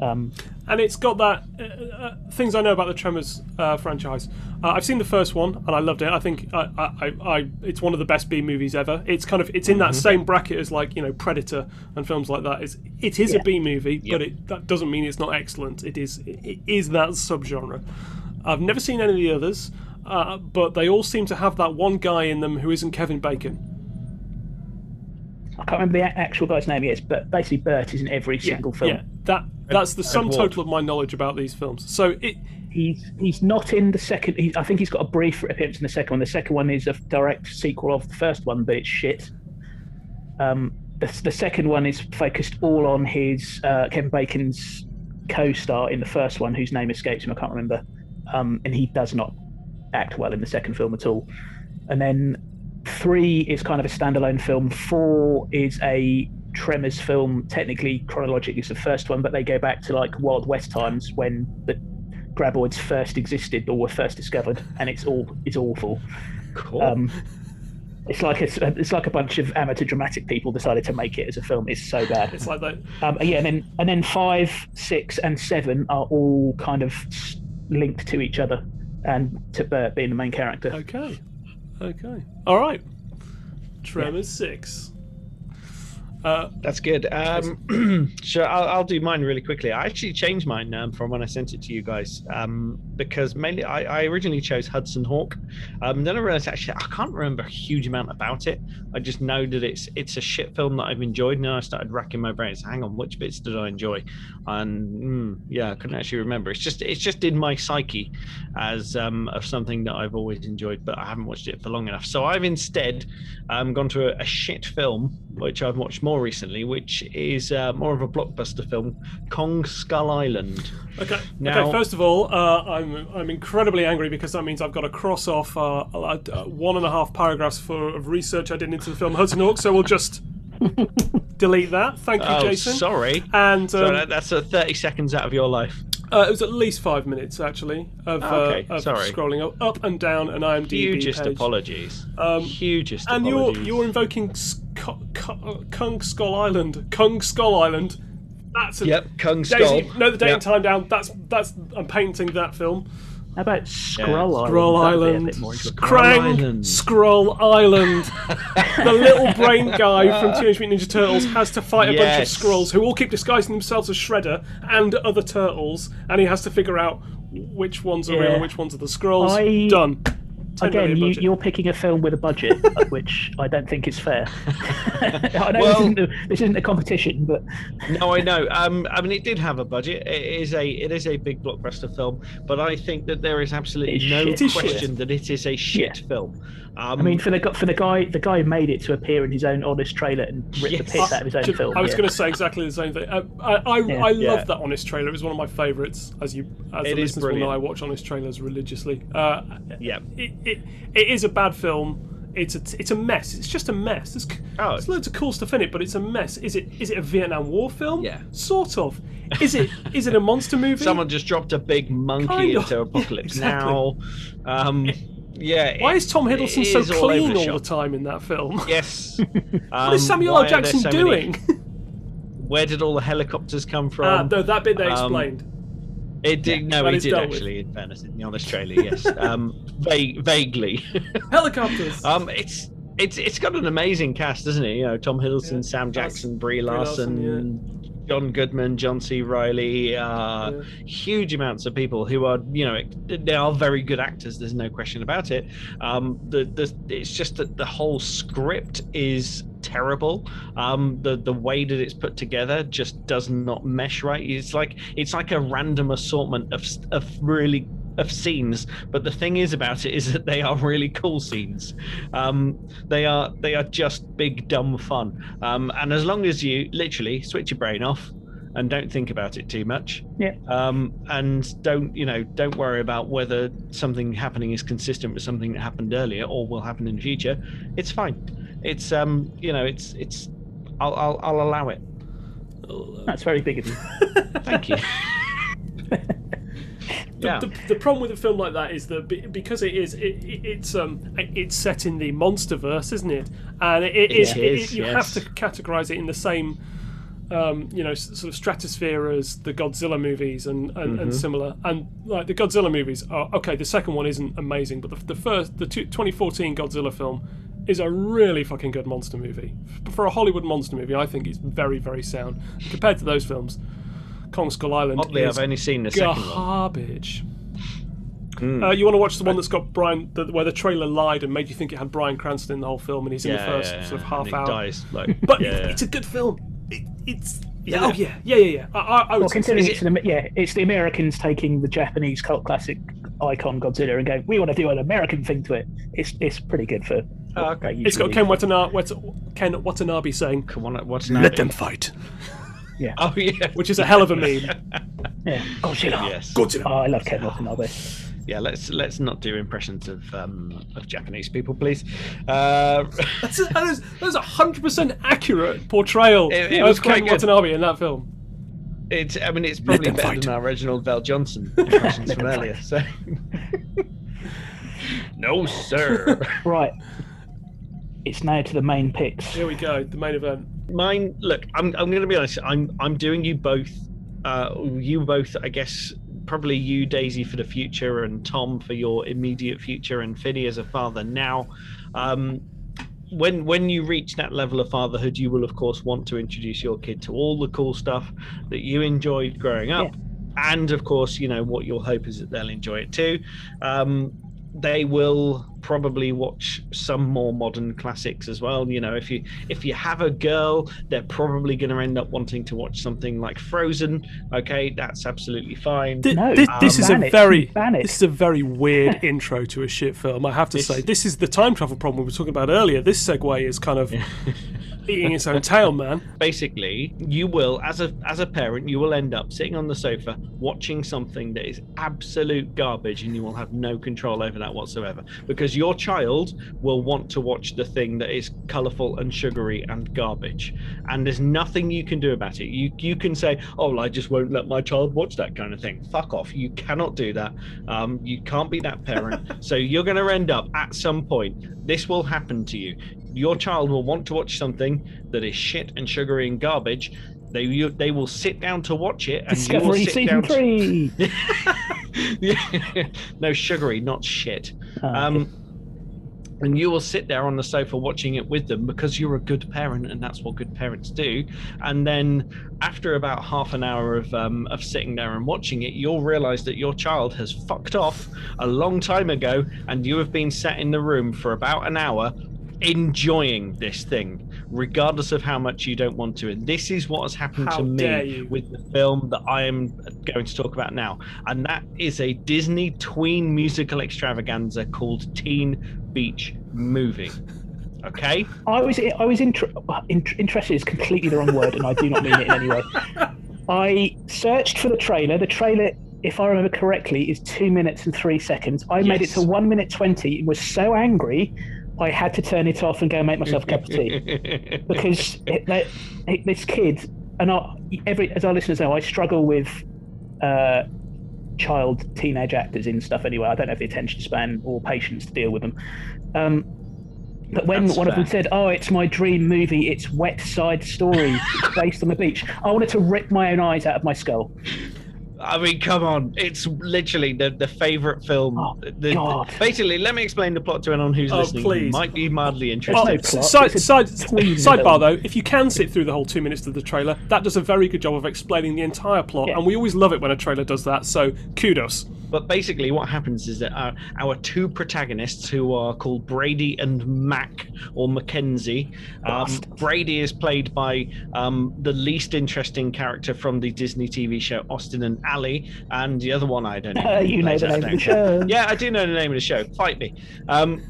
Um, and it's got that uh, uh, things I know about the Tremors uh, franchise. Uh, I've seen the first one and I loved it. I think I, I, I, it's one of the best B movies ever. It's kind of it's in that same bracket as like you know Predator and films like that. It's it is a Yeah. B movie, but it that doesn't mean it's not excellent. It is it is that subgenre. I've never seen any of the others, uh, but they all seem to have that one guy in them who isn't Kevin Bacon. I can't remember the actual guy's name yet, but basically Bert is in every single film. Yeah, that that's the sum total of my knowledge about these films. So it He's he's not in the second. He, I think he's got a brief appearance in the second one. The second one is a direct sequel of the first one, but it's shit. Um, the, the second one is focused all on his uh, Kevin Bacon's co-star in the first one, whose name escapes him. I can't remember, um, and he does not act well in the second film at all. And then three is kind of a standalone film. Four is a Tremors film. Technically, chronologically, it's the first one, but they go back to like Wild West times when the graboids first existed or were first discovered, and it's all it's awful. Cool. Um, it's like a, it's like a bunch of amateur dramatic people decided to make it as a film. It's so bad. It's like that. Um, yeah, and then and then five, six, and seven are all kind of linked to each other, and to Bert being the main character. Okay. Okay. All right. Tremors six. Uh, That's good. Um, sure, I'll, I'll do mine really quickly. I actually changed mine um, from when I sent it to you guys um, because mainly I, I originally chose Hudson Hawk. Um, then I realized actually I can't remember a huge amount about it. I just know that it's it's a shit film that I've enjoyed. And then I started racking my brains. Hang on, which bits did I enjoy? And mm, yeah, I couldn't actually remember. It's just it's just in my psyche as um, of something that I've always enjoyed, but I haven't watched it for long enough. So I've instead um, gone to a, a shit film which I've watched more recently, which is uh, more of a blockbuster film, Kong Skull Island. Okay. Now- okay. First of all, uh, I'm I'm incredibly angry because that means I've got to cross off uh, uh, one and a half paragraphs for of research I did into the film Hudson Hawk. So we'll just delete that. Thank you, Oh, Jason. sorry. And So um, that, that's uh, 30 seconds out of your life. uh, it was at least five minutes actually of, Okay, uh, of sorry. scrolling up, up and down an IMDb Hugest page. apologies. Um, Hugest And you're you're invoking Sc- Cu- Kung Skull Island. Kung Skull Island. That's a, Yep, Kung Skull. Daisy, no, the date Yep. and time down. That's that's. I'm painting that film. How about Scroll Island? Scroll That'd be a Island. bit. Krang. Island. Scroll Island. the little brain guy from Teenage Mutant Ninja Turtles has to fight a bunch of Yes. scrolls who all keep disguising themselves as Shredder and other turtles, and he has to figure out which ones are real and which ones are the scrolls. I- Done. 10 Again, you, you're picking a film with a budget, which I don't think is fair. I know Well- this, isn't a, this isn't a competition, but no, I know. Um, I mean, it did have a budget. It is a it is a big blockbuster film, but I think that there is absolutely It's no shit. Question shit. that it is a shit film. Um, I mean, for the for the guy the guy who made it to appear in his own honest trailer and rip the piss out of his own Do- film. I was yeah. going to say exactly the same thing. Uh, I I, Yeah. I Yeah. love that honest trailer. It was one of my favourites, as you as It the is listeners will know. I watch honest trailers religiously. Uh, yeah. it, it it is a bad film. It's a it's a mess. It's just a mess. There's, Oh, there's loads of cool stuff in it, but it's a mess. Is it is it a Vietnam War film? Yeah. sort of. Is it is it a monster movie? Someone just dropped a big monkey Kind of. into Apocalypse Exactly. Now. Um, yeah. Why is Tom Hiddleston so is all clean the all the time in that film? Yes. what is Samuel L. Jackson doing? where did all the helicopters come from? Ah, no, that bit they Um, explained. It did. No, that he did dealt with. actually. In fairness, in the honest trailer, yes. um, va- vaguely. Helicopters. um, it's it's it's got an amazing cast, doesn't it? You know, Tom Hiddleston, Yeah. Sam Jackson, Brie Larson, Larson, John Goodman, John C. Reilly. Uh, Yeah. Huge amounts of people who are, you know, they are very good actors. There's no question about it. Um, the the it's just that the whole script is terrible. Um, the the way that it's put together just does not mesh right. It's like it's like a random assortment of of really of scenes. But the thing is about it is that they are really cool scenes. Um, they are they are just big dumb fun. Um, and as long as you literally switch your brain off and don't think about it too much. Yeah. Um, and don't you know don't worry about whether something happening is consistent with something that happened earlier or will happen in the future. It's fine. It's um you know it's it's I'll I'll, I'll allow it. That's very big of you. Thank you. the, yeah. the, the problem with a film like that is that because it is it, it, it's um it's set in the monster verse, isn't it? And it, it is, is, you yes. have to categorize it in the same um, you know sort of stratosphere as the Godzilla movies and and, Mm-hmm. and similar. And like the Godzilla movies are okay. The second one isn't amazing, but the, the first the two, 2014 Godzilla film is a really fucking good monster movie for a Hollywood monster movie. I think it's very very sound compared to those films. Kong Skull Island Oddly, is I've only seen the second one. garbage. Hmm. Uh, you want to watch the one that's got Brian, the, where the trailer lied and made you think it had Bryan Cranston in the whole film, and he's in the first yeah, sort of half and hour. Dies, like, But yeah, it- it's a good film. It, it's yeah, Yeah. oh yeah, yeah, yeah, yeah. I, I, I would Well, considering so. it's an, yeah, it's the Americans taking the Japanese cult classic icon Godzilla and going, we want to do an American thing to it. It's it's pretty good for. Oh, okay. it's got Ken. Watanabe, Ken Watanabe saying, Come on, what's "Let them fight," Oh yeah. which is a hell of a meme. Yeah, Godzilla. Yes. Godzilla. Oh, I love Ken Watanabe. yeah, let's let's not do impressions of um, of Japanese people, please. Uh, That's a, that is, that is a hundred percent accurate portrayal It- it of was quite Ken good. Watanabe in that film. it's I mean it's probably better fight. than our Reginald VelJohnson impressions from earlier. So, no, sir. Right. It's now to the main picks. Here we go, the main event. Mine. Look, I'm I'm going to be honest. I'm I'm doing you both. Uh, you both, I guess. Probably you, Daisy, for the future, and Tom for your immediate future, and Finney as a father now. Um, when when you reach that level of fatherhood, you will of course want to introduce your kid to all the cool stuff that you enjoyed growing up, and of course, you know what your hope is that they'll enjoy it too. Um, they will probably watch some more modern classics as well. You know, if you if you have a girl, they're probably going to end up wanting to watch something like Frozen. Okay, that's absolutely fine. Th- No, thi- um, this is ban a very ban this is a very weird intro to a shit film. I have to This- say, this is the time travel problem we were talking about earlier. This segue is kind of eating its own tail, man. basically you will as a as a parent you will end up sitting on the sofa watching something that is absolute garbage and you will have no control over that whatsoever because your child will want to watch the thing that is colorful and sugary and garbage. And there's nothing you can do about it. You you can say oh well, i just won't let my child watch that kind of thing. Fuck off. You cannot do that. Um, you can't be that parent. So you're going to end up at some point this will happen to you your child will want to watch something that is shit and sugary and garbage. They you, they will sit down to watch it, and you will sit season down. to- three. Yeah. no sugary, not shit. Oh, Um, and you will sit there on the sofa watching it with them because you're a good parent, and that's what good parents do. And then after about half an hour of um, of sitting there and watching it, you'll realise that your child has fucked off a long time ago, and you have been sat in the room for about an hour enjoying this thing, regardless of how much you don't want to. And this is what has happened How to me with the film that I am going to talk about now. And that is a Disney tween musical extravaganza called Teen Beach Movie. Okay? I was I was inter- in- interested is completely the wrong word, and I do not mean it in any way. I searched for the trailer. The trailer, if I remember correctly, is two minutes and three seconds. I made it to one minute twenty and was so angry, I had to turn it off and go make myself a cup of tea because it, it- this kid and I, every as our listeners know, I struggle with uh, child teenage actors in stuff anyway. I don't have the attention span or patience to deal with them. Um, but when That's one of them said, "Oh, it's my dream movie. It's Wet Side Story. it's based on the beach," I wanted to rip my own eyes out of my skull. I mean, come on! It's literally the the favorite film. Oh, the, God. basically, let me explain the plot to anyone who's Oh, listening please. might be mildly Oh, interested. no plot, side, it's side, sidebar though, if you can sit through the whole two minutes of the trailer, that does a very good job of explaining the entire plot, Yeah. and we always love it when a trailer does that. So kudos. But basically, what happens is that our, our two protagonists, who are called Brady and Mac or Mackenzie, um, Brady is played by um, the least interesting character from the Disney TV show Austin and Ally, and the other one I don't know. Uh, you know the name of the show. Yeah, I do know the name of the show. Fight me. Um,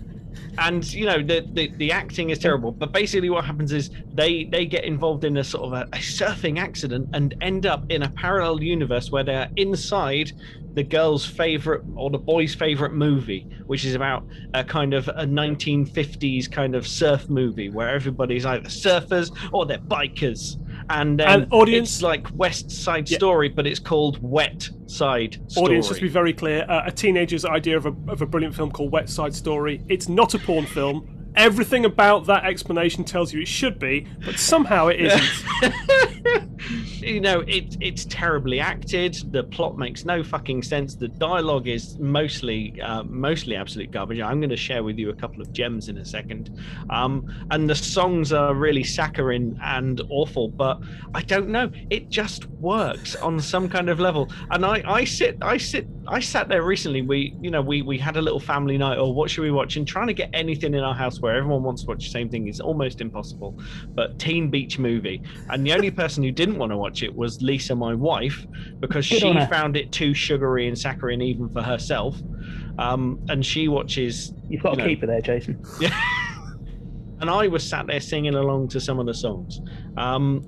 and you know the, the the acting is terrible but basically what happens is they they get involved in a sort of a, a surfing accident and end up in a parallel universe where they're inside the girl's favorite or the boy's favorite movie which is about a kind of a 1950s kind of surf movie where everybody's either surfers or they're bikers and then And audience- it's like west side Yeah. story but it's called wet side story Audience, just to be very clear, uh, a teenager's idea of a, of a brilliant film called Wet Side Story. It's not a porn film. Everything about that explanation tells you it should be, but somehow it isn't. you know, it, it's terribly acted. The plot makes no fucking sense. The dialogue is mostly, uh, mostly absolute garbage. I'm going to share with you a couple of gems in a second. Um, and the songs are really saccharine and awful, but I don't know. It just works on some kind of level. And I, I sit, I sit, I sat there recently. We, you know, we we had a little family night. Or what should we watch? And trying to get anything in our house where everyone wants to watch the same thing is almost impossible. But Teen Beach Movie, and the only person who didn't want to watch it was Lisa, my wife, because Good she found it too sugary and saccharine even for herself. Um, and she watches You've got you to know, keep it there, Jason. Yeah. and I was sat there singing along to some of the songs. Um,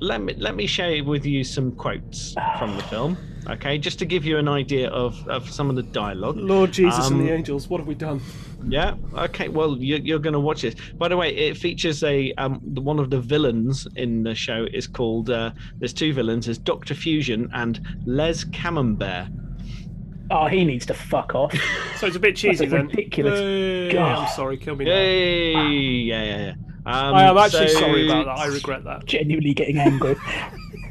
let me let me share with you some quotes from the film. Okay, just to give you an idea of, of some of the dialogue. Lord Jesus and the Um, angels, what have we done? Yeah. Okay. Well, you're, you're going to watch this. By the way, it features a um one of the villains in the show is called. Uh, there's two villains. There's Doctor Fusion and Les Camembert. Oh, he needs to fuck off. So it's a bit cheesy a then. ridiculous- Hey, God. I'm sorry, kill me now. Yay! Yeah, yeah, yeah. Um, I am actually so- sorry about that. I regret that. Genuinely getting angry.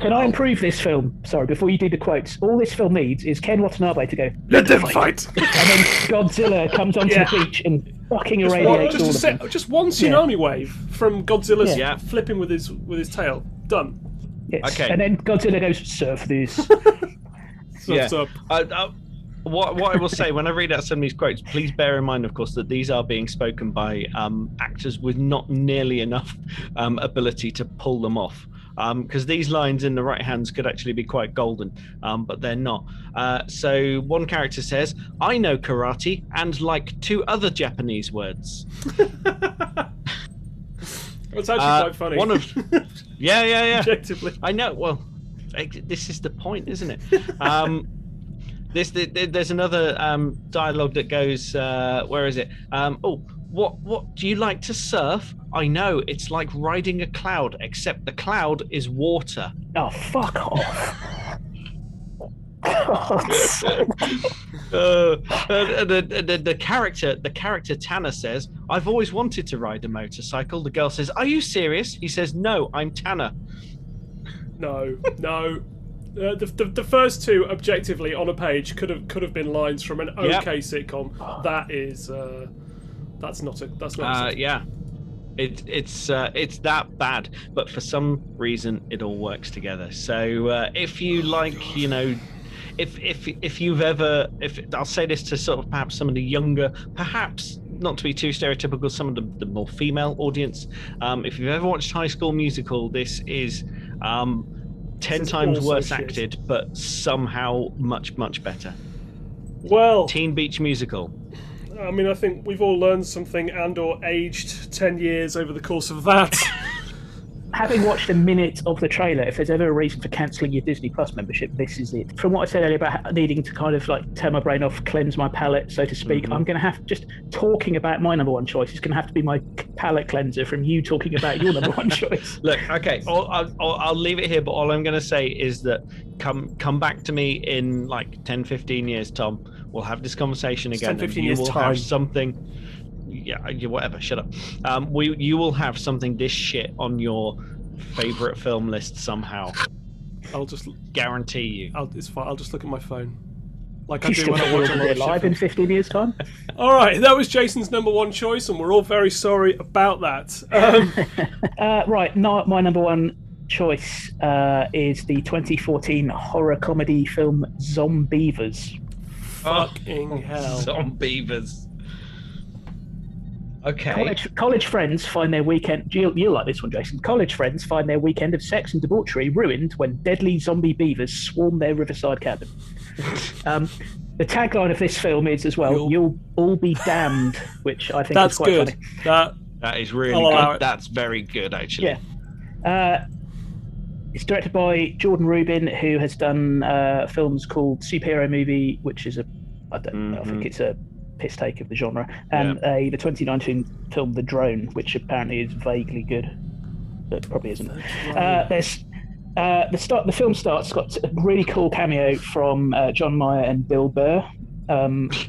Can I improve this film? Sorry, before you do the quotes, all this film needs is Ken Watanabe to go, Let them fight. and then Godzilla comes onto Yeah. the beach and fucking Just one, irradiates just, all a of set, them. just one tsunami wave from Godzilla's Yeah. flipping with his with his tail. Done. Yes. Okay. And then Godzilla goes, surf this. Surf's Yeah. up. Uh, uh, what what I will say when I read out some of these quotes, please bear in mind, of course, that these are being spoken by um, actors with not nearly enough um, ability to pull them off. Because these lines in the right hands could actually be quite golden, um, but they're not. Uh, so one character says, "I know karate and like two other Japanese words." It's actually Uh, quite funny. one of- Yeah, yeah, yeah. objectively. I know. Well, this is the point, isn't it? Um, this th- th- there's another um, dialogue that goes. Uh, where is it? Um, oh, what what do you like to surf? I know it's like riding a cloud, except the cloud is water. oh, fuck off. Uh, and the, the, the, the character the character Tanner says, "I've always wanted to ride a motorcycle." The girl says, "Are you serious?" He says, "No, I'm Tanner." No, no. Uh, the, the, the first two, objectively, on a page, could have could have been lines from an Yep. okay sitcom. That is, uh, that's not a that's not. Uh, yeah, it, it's uh, it's that bad, but for some reason it all works together. So uh, if you like, you know, if if if you've ever, if I'll say this to sort of perhaps some of the younger, perhaps not to be too stereotypical, some of the, the more female audience. Um, if you've ever watched High School Musical, this is. Um, Ten This times also worse shit. acted, but somehow much, much better. Well, Teen Beach Musical. I mean, I think we've all learned something and/or aged ten years over the course of that. Having watched a minute of the trailer, if there's ever a reason for cancelling your Disney Plus membership, this is it. From what I said earlier about needing to kind of like turn my brain off, cleanse my palate, so to speak, Mm-hmm. I'm going to have just talking about my number one choice is going to have to be my palate cleanser from you talking about your number one choice. Look, okay, I'll, I'll, I'll leave it here, but all I'm going to say is that come come back to me in like 10, 15 years, Tom. We'll have this conversation again. 10, 15 and you years' will time. have something. Yeah, you whatever. Shut up. Um, we you will have something this shit on your favorite film list somehow. I'll just, Guarantee you. I'll, it's fine. I'll just look at my phone, like I do still when I think watch a lot be of alive in 15 years' time? All right, that was Jason's number one choice, and we're all very sorry about that. Um, Uh, right, no, my number one choice uh, is the 2014 horror comedy film Zombeavers. Fucking hell. Zombeavers. Okay. College, college friends find their weekend. You'll, you'll like this one, Jason. College friends find their weekend of sex and debauchery ruined when deadly zombie beavers swarm their riverside cabin. um, the tagline of this film is as well, You'll- "You'll all be damned," which I think That's is quite good. funny. That That is really good. it. That's very good, actually. Yeah. Uh, it's directed by Jordan Rubin, who has done uh, films called Superhero Movie, which is a, I don't know, I think Mhm. it's a piss take of the genre, and uh, the 2019 film The Drone, which apparently is vaguely good, but probably isn't. Uh, there's uh, the start. The film starts. Got a really cool cameo from uh, John Mayer and Bill Burr. Um,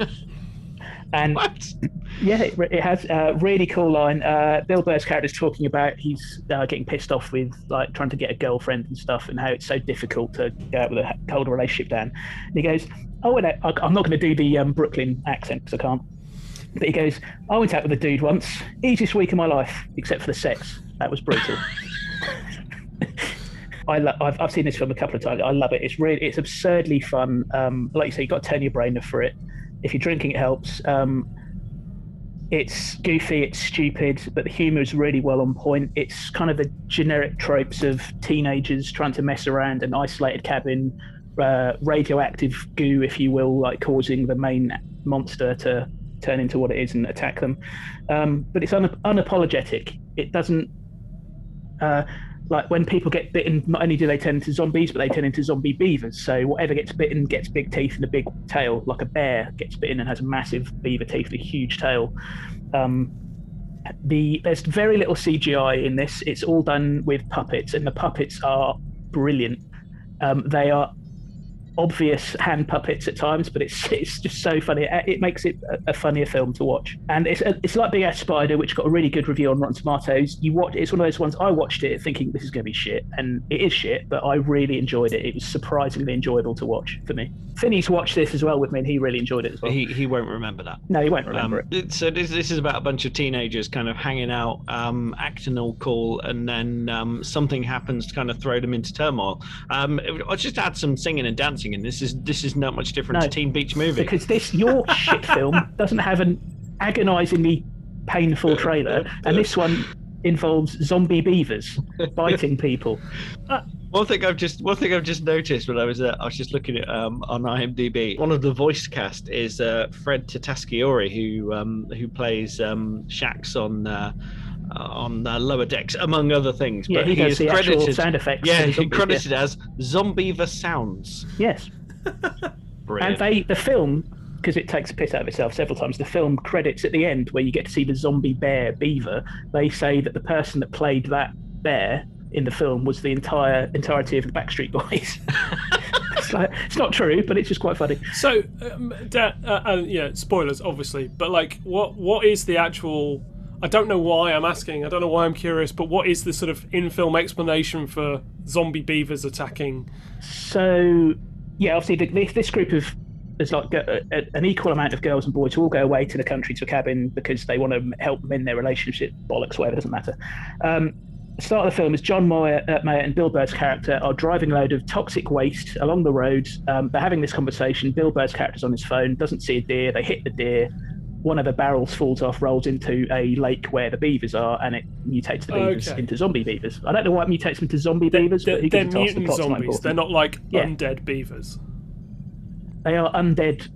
and What? yeah, it, it has a really cool line. Uh, Bill Burr's character is talking about he's uh, getting pissed off with like trying to get a girlfriend and stuff, and how it's so difficult to go out with a cold relationship. Dan, and he goes, "Oh, and I, I'm not going to do the um, Brooklyn accent because I can't." But he goes, "I went out with a dude once. Easiest week of my life, except for the sex. That was brutal." I lo- I've, I've seen this film a couple of times. I love it. It's really it's absurdly fun. Um, like you say, you've got to turn your brain off for it. If you're drinking, it helps. Um, it's goofy, it's stupid, but the humor is really well on point. It's kind of the generic tropes of teenagers trying to mess around an isolated cabin, uh, radioactive goo, if you will, like causing the main monster to turn into what it is and attack them. Um, but it's un- unapologetic. It doesn't. Uh, like when people get bitten, not only do they turn into zombies, but they turn into zombie beavers. So whatever gets bitten gets big teeth and a big tail, like a bear gets bitten and has a massive beaver teeth and a huge tail. Um, the there's very little CGI in this. It's all done with puppets, and the puppets are brilliant. Um, they are obvious hand puppets at times, but it's it's just so funny. It, it makes it a, a funnier film to watch, and it's it's like Big Ass Spider, which got a really good review on Rotten Tomatoes. You watch, it's one of those ones. I watched it thinking this is going to be shit, and it is shit, but I really enjoyed it. It was surprisingly enjoyable to watch for me. Finney's watched this as well with me, and he really enjoyed it as well. He he won't remember that. no, he won't remember Um, it. it- so this this is about a bunch of teenagers kind of hanging out, um, acting all cool, and then um, something happens to kind of throw them into turmoil. Um, I'll just add some singing and dancing, and this is this is not much different No, to Teen Beach Movie. because this your shit film doesn't have an agonizingly painful trailer, and this one involves zombie beavers biting people. One thing I've just one thing I've just noticed when I was uh, I was just looking at um, on IMDb. One of the voice cast is uh, Fred Tatasciore, who um, who plays um, Shax on. Uh, on the lower decks, among other things, Yeah, but he does is the actual credited. sound effects. Yeah, for the he zombies, credited as Zombie the Sounds. Yes, and they the film because it takes a piss out of itself several times. The film credits at the end where you get to see the zombie bear beaver. They say that the person that played that bear in the film was the entire entirety of the Backstreet Boys. it's like it's not true, but it's just quite funny. So, um, da- uh, uh, yeah, spoilers, obviously, but like, what what is the actual? I don't know why I'm asking. I don't know why I'm curious, but what is the sort of in-film explanation for zombie beavers attacking? So, yeah, obviously, the, this, group of there's like a, a, an equal amount of girls and boys who all go away to the country to a cabin because they want to help mend their relationship. Bollocks, whatever, doesn't matter. Um, start of the film is John Mayer, uh, Mayer and Bill Burr's character are driving a load of toxic waste along the road. Um, they're having this conversation. Bill Burr's character's on his phone, doesn't see a deer. They hit the deer. One of the barrels falls off, rolls into a lake where the beavers are, and it mutates the beavers Okay. into zombie beavers. I don't know why it mutates them into zombie beavers, They're, but who they're gives a toss? The mutant not zombies. They're not like Yeah. undead beavers. they are undead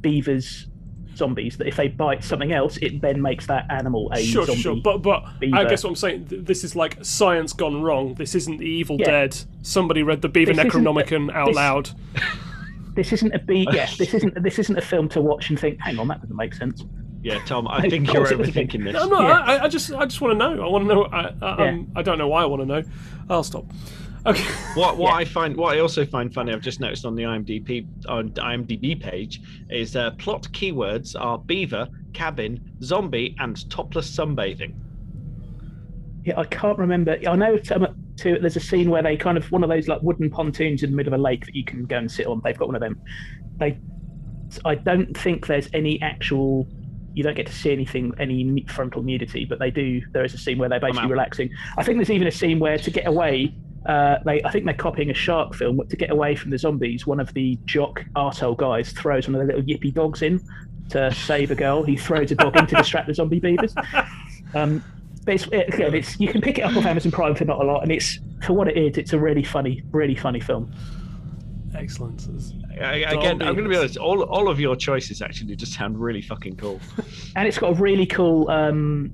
beavers zombies that if they bite something else it then makes that animal a Sure, zombie sure, sure. but but I guess what I'm saying, this is like science gone wrong. This isn't the Evil Yeah. Dead. Somebody read the Beaver This Necronomicon out this- loud. this isn't a be yeah this isn't this isn't a film to watch and think hang on that doesn't make sense yeah, Tom, I think you're course it was a overthinking this. No, no, Yeah. I, I just I just want to know. I want to know. I, I, um, I don't know why I want to know. I'll stop. Okay. What what Yeah. I find what I also find funny, I've just noticed on the IMDb on IMDb page is uh, plot keywords are beaver, cabin, zombie, and topless sunbathing. Yeah i can't remember i know to, there's a scene where they kind of one of those like wooden pontoons in the middle of a lake that you can go and sit on they've got one of them they i don't think there's any actual you don't get to see anything any frontal nudity but they do there is a scene where they're basically relaxing i think there's even a scene where to get away uh, they, I think they're copying a shark film. But to get away from the zombies, one of the jock arsehole guys throws one of the little yippy dogs in to save a girl. He throws a dog in to distract the zombie beavers. Um, but it's, it, again, it's you can pick it up off Amazon Prime for not a lot, and it's for what it is. It's a really funny, really funny film. Excellent. I, again, I'm going to be honest. All all of your choices actually just sound really fucking cool. and it's got a really cool um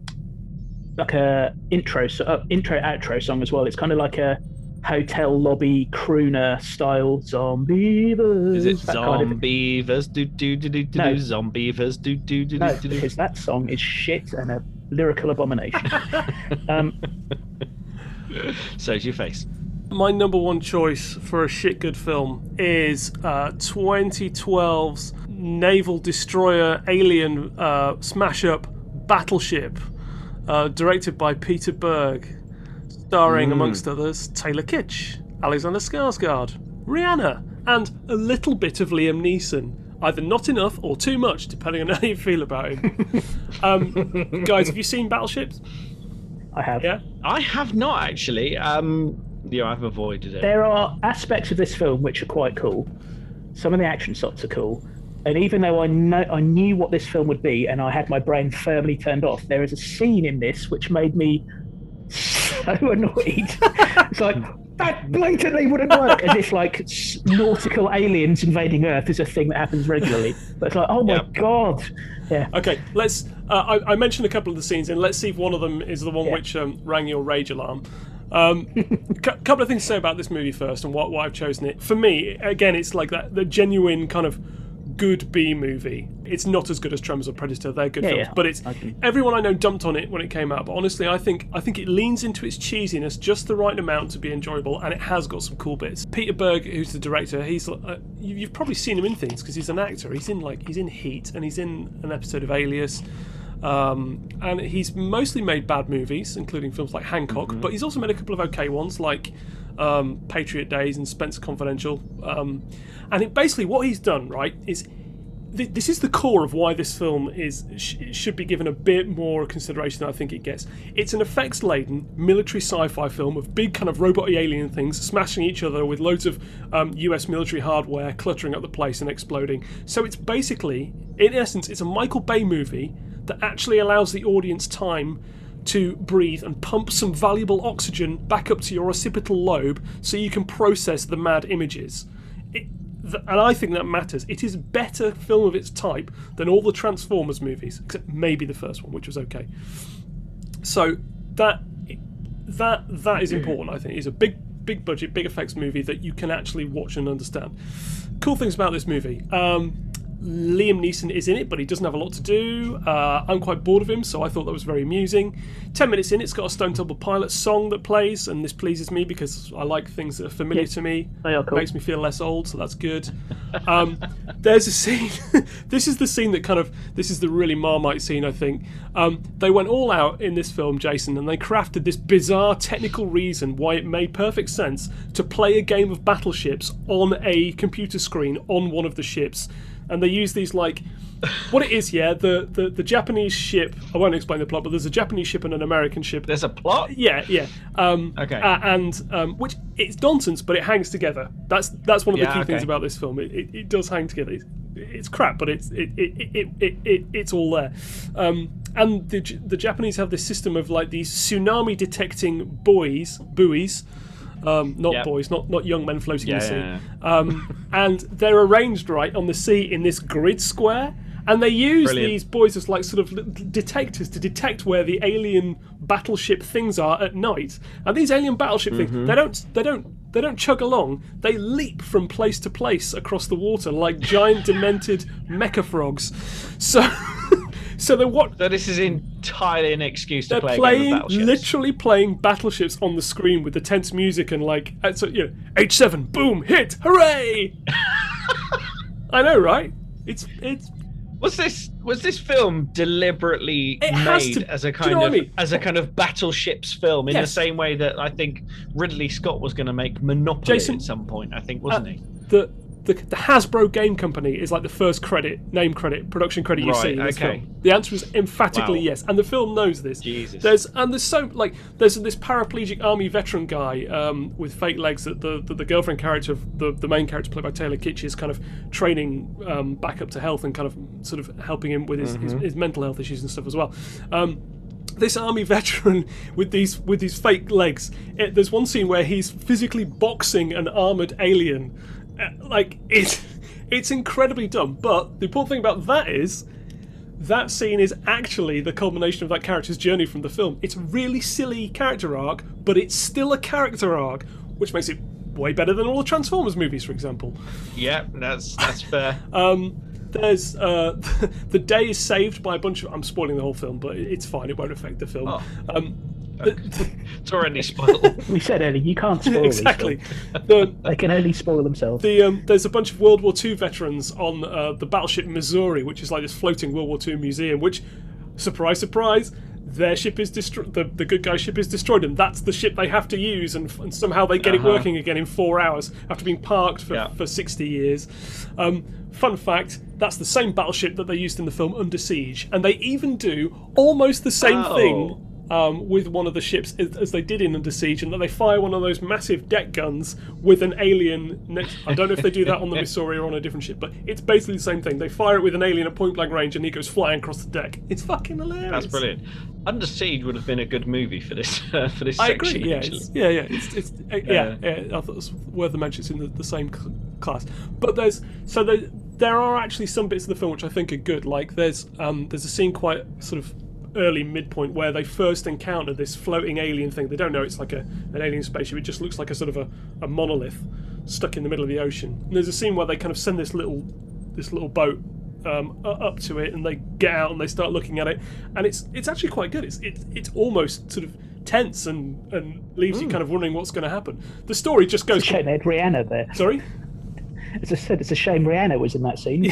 like a intro so uh, intro outro song as well it's kind of like a hotel lobby crooner style zombie Is it that kind of- Do do do do do No. do zombeavers? Do do do do do do. because that song is shit and a lyrical abomination um Saves your face. My number one choice for a shit good film is uh, 2012's naval destroyer alien uh, smash up Battleship, uh, directed by Peter Berg, starring, amongst others, Taylor Kitsch, Alexander Skarsgård, Rihanna, and a little bit of Liam Neeson. Either not enough or too much, depending on how you feel about him. um, guys, have you seen Battleships? i have Yeah. I have not actually. Um, yeah, I've avoided it. there are aspects of this film which are quite cool. Some of the action shots are cool. And even though I know I knew what this film would be and I had my brain firmly turned off, there is a scene in this which made me so annoyed. it's like that blatantly wouldn't work as if like nautical aliens invading Earth is a thing that happens regularly. But it's like, oh my Yeah. god. Yeah. Okay, let's. Uh, I, I mentioned a couple of the scenes, and let's see if one of them is the one Yeah. which um, rang your rage alarm. Um, cou- couple of things to say about this movie first, and why, why I've chosen it. For me, again, it's like that the genuine kind of good B movie. It's not as good as Tremors or Predator. They're good Yeah, films, yeah. but it's I can- everyone I know dumped on it when it came out. But honestly, I think I think it leans into its cheesiness just the right amount to be enjoyable, and it has got some cool bits. Peter Berg, who's the director, he's uh, you- you've probably seen him in things because he's an actor. He's in like he's in Heat, and he's in an episode of Alias. Um, and he's mostly made bad movies, including films like Hancock, but he's also made a couple of okay ones like um, Patriot Days and Spenser Confidential. Um, and it, basically, what he's done, right, is th- this is the core of why this film is sh- should be given a bit more consideration than I think it gets. It's an effects-laden military sci-fi film of big kind of robot alien things smashing each other with loads of um, U.S. military hardware cluttering up the place and exploding. So it's basically, in essence, it's a Michael Bay movie that actually allows the audience time to breathe and pump some valuable oxygen back up to your occipital lobe so you can process the mad images. It, and I think that matters. It is better film of its type than all the Transformers movies, except maybe the first one, which was okay. So that that that is important. I think it's a big big budget, big effects movie that you can actually watch and understand. Cool things about this movie. Um, Liam Neeson is in it, but he doesn't have a lot to do. Uh, I'm quite bored of him, so I thought that was very amusing. Ten minutes in, it's got a Stone Temple Pilots song that plays, and this pleases me because I like things that are familiar Yeah, to me. they are cool. Makes me feel less old, so that's good. Um, there's a scene. this is the scene that kind of. This is the really Marmite scene, I think. Um, they went all out in this film, Jason, and they crafted this bizarre technical reason why it made perfect sense to play a game of battleships on a computer screen on one of the ships. And they use these like. What it is, yeah, the, the, the Japanese ship. I won't explain the plot, but there's a Japanese ship and an American ship. There's a plot. Yeah, yeah. Um, Okay. uh, and um, which it's nonsense, but it hangs together. That's that's one of the Yeah, key things about this film. It, it, it does hang together. It's, it's crap, but it's it, it, it, it, it it's all there. Um, and the the Japanese have this system of like these tsunami detecting buoys, buoys. Um, not Yep. boys, not not young men floating in the sea. yeah, Um, and they're arranged right on the sea in this grid square, and they use Brilliant. these boys as like sort of detectors to detect where the alien battleship things are at night. And these alien battleship Mm-hmm. things, they don't they don't they don't chug along. They leap from place to place across the water like giant demented mecha frogs. So. So they're what So this is entirely an excuse to play a game playing, literally playing battleships on the screen with the tense music and like, uh, so, you know, H7, boom, hit, hooray! I know, right? It's it's Was this was this film deliberately made to- as a do you know kind of I mean? as a kind of battleships film in Yes. the same way that I think Ridley Scott was going to make Monopoly Jason- at some point? I think wasn't uh, he? the, the the Hasbro game company is like the first credit, name credit, production credit you Right, see in this okay. film. The answer is emphatically Wow. yes, and the film knows this. Jesus. There's and there's so like there's this paraplegic army veteran guy um, with fake legs that the, the the girlfriend character, of the the main character played by Taylor Kitsch, is kind of training um, back up to health and kind of sort of helping him with his, his, his mental health issues and stuff as well. Um, this army veteran with these with these fake legs. It, there's one scene where he's physically boxing an armored alien. Uh, like it's it's incredibly dumb. But the important thing about that is that scene is actually the culmination of that character's journey from the film. It's a really silly character arc, but it's still a character arc, which makes it way better than all the Transformers movies, for example. Yeah, that's that's fair. Um, there's uh, the day is saved by a bunch of. I'm spoiling the whole film, but it's fine. It won't affect the film. Oh. Um, it's already spoiled. We said earlier, you can't spoil these exactly. The, They can only spoil themselves. the um, there's a bunch of World War II veterans on uh, the battleship Missouri, which is like this floating World War II museum. Which, surprise, surprise, their ship is destroyed. The, the good guy ship is destroyed, and that's the ship they have to use. And, and somehow they get Uh-huh. it working again in four hours after being parked for, Yeah. for 60 years. Um, fun fact: that's the same battleship that they used in the film Under Siege, and they even do almost the same Oh. thing um, with one of the ships as, as they did in Under Siege, and that they fire one of those massive deck guns with an alien next. I don't know if they do that on the Missouri or on a different ship, but it's basically the same thing. They fire it with an alien at point blank range, and he goes flying across the deck. It's fucking hilarious. That's brilliant. Under Siege would have been a good movie for this uh, for this I section. agree. Yeah, yeah, yeah. It's, it's uh, yeah, yeah. I thought it was worth the mention. It's in the, the same cl- class. But there's so there, there are actually some bits of the film which I think are good. Like there's um there's a scene quite sort of early midpoint where they first encounter this floating alien thing. They don't know it's like a an alien spaceship. It just looks like a sort of a, a monolith stuck in the middle of the ocean. And there's a scene where they kind of send this little this little boat um, up to it, and they get out and they start looking at it, and it's it's actually quite good. It's it's, it's almost sort of tense and and leaves you kind of wondering what's going to happen. The story just goes. Shame had Rihanna there. Sorry. As I said, it's a shame Rihanna was in that scene.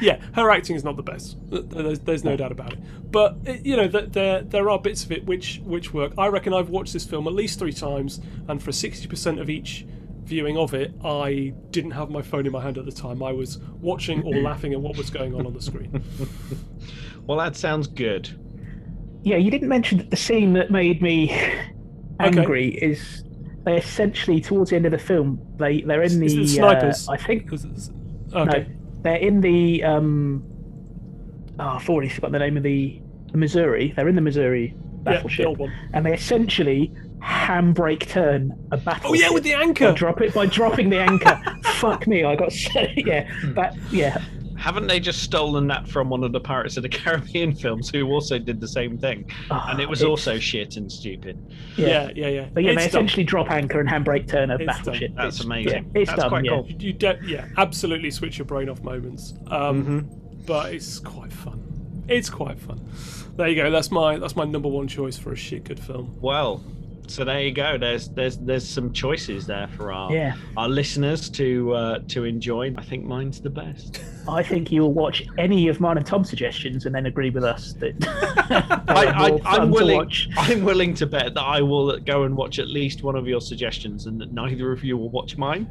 yeah, her acting is not the best. There's, there's no doubt about it. But you know, there there are bits of it which which work. I reckon I've watched this film at least three times, and for sixty percent of each viewing of it, I didn't have my phone in my hand at the time. I was watching or laughing at what was going on on the screen. Well, that sounds good. yeah, you didn't mention that the scene that made me angry is they essentially towards the end of the film they they're in the it snipers? Uh, I think it's- no, okay. they're in the um. Oh, I've already forgotten the name of the, the Missouri. They're in the Missouri Yeah, battleship, the old one. and they essentially handbrake turn a battleship. Oh yeah, with the anchor. drop it by dropping the anchor. Fuck me, I got so yeah. That yeah. Haven't they just stolen that from one of the Pirates of the Caribbean films, who also did the same thing, Ah, and it was it's- also shit and stupid. Yeah, yeah, yeah. But yeah, they It's dumb. essentially drop anchor and handbrake turn a It's battleship. dumb. That's It's- amazing. Yeah, it's That's dumb, quite yeah. cool. You de- yeah, absolutely switch your brain off moments. Um, Mm-hmm. But it's quite fun. It's quite fun. There you go. That's my that's my number one choice for a shit good film. Well, so there you go. There's there's there's some choices there for our Yeah. our listeners to uh, to enjoy. I think mine's the best. I think you'll watch any of mine and Tom's suggestions and then agree with us that I, I, I'm willing. I'm willing to bet that I will go and watch at least one of your suggestions, and that neither of you will watch mine.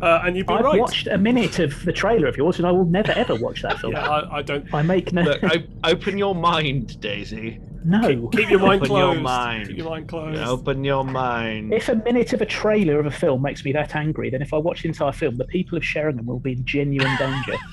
Uh, and you'd be I've right. watched a minute of the trailer of yours, and I will never ever watch that film. Yeah, I, I don't. I make no. Look, op- open your mind, Daisy. no. Keep your mind Open your closed. mind. Keep your mind closed. Open your mind. If a minute of a trailer of a film makes me that angry, then if I watch the entire film, the people of Sheringham will be in genuine danger.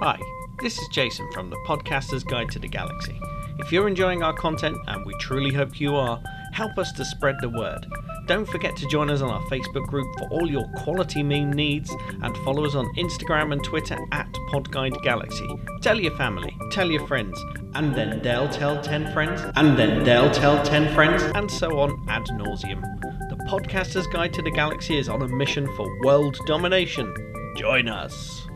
Hi, this is Jason from the Podcaster's Guide to the Galaxy. If you're enjoying our content, and we truly hope you are, help us to spread the word. Don't forget to join us on our Facebook group for all your quality meme needs, and follow us on Instagram and Twitter at Podguide Galaxy. Tell your family, tell your friends, and then they'll tell 10 friends, and then they'll tell 10 friends, and so on ad nauseum. The Podcaster's Guide to the Galaxy is on a mission for world domination. Join us.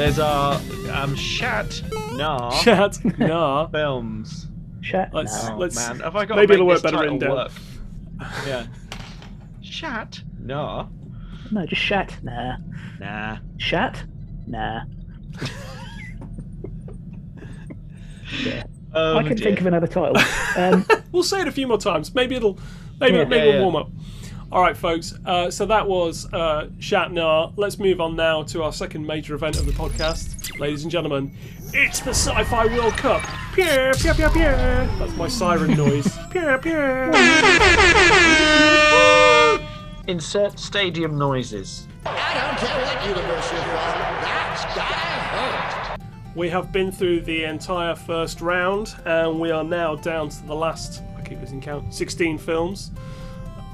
There's our um, Shat Nah Chat. Nah. films. Chat. Let's- no. Oh, let's- man, have I got maybe it'll work better in title down. work? Yeah. Shat Nah. No, just chat. Nah. Nah. Chat. Nah. Um, I can think of another title. Um, We'll say it a few more times. Maybe it'll. Maybe Yeah. maybe Yeah, we'll yeah. warm up. All right, folks. Uh, so that was uh, Shat-Nah. Let's move on now to our second major event of the podcast, ladies and gentlemen. It's the Sci-Fi World Cup. Pew, pew, pew, pew. That's my siren noise. Pew, pew. Insert stadium noises. I don't care what universe you're from. That's die hard. We have been through the entire first round, and we are now down to the last. I keep losing count. Sixteen films.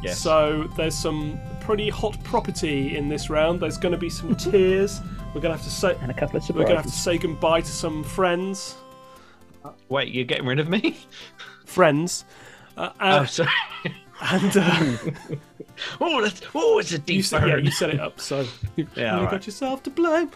Yes. So there's some pretty hot property in this round. There's going to be some tears. We're going to have to say and a couple of we're going to have to say goodbye to some friends. Wait, you're getting rid of me? Friends. Uh, Oh, uh, sorry. and uh, oh, that's, oh, it's a deep you, said, yeah, you set it up, so you Yeah, only alright. got yourself to blame.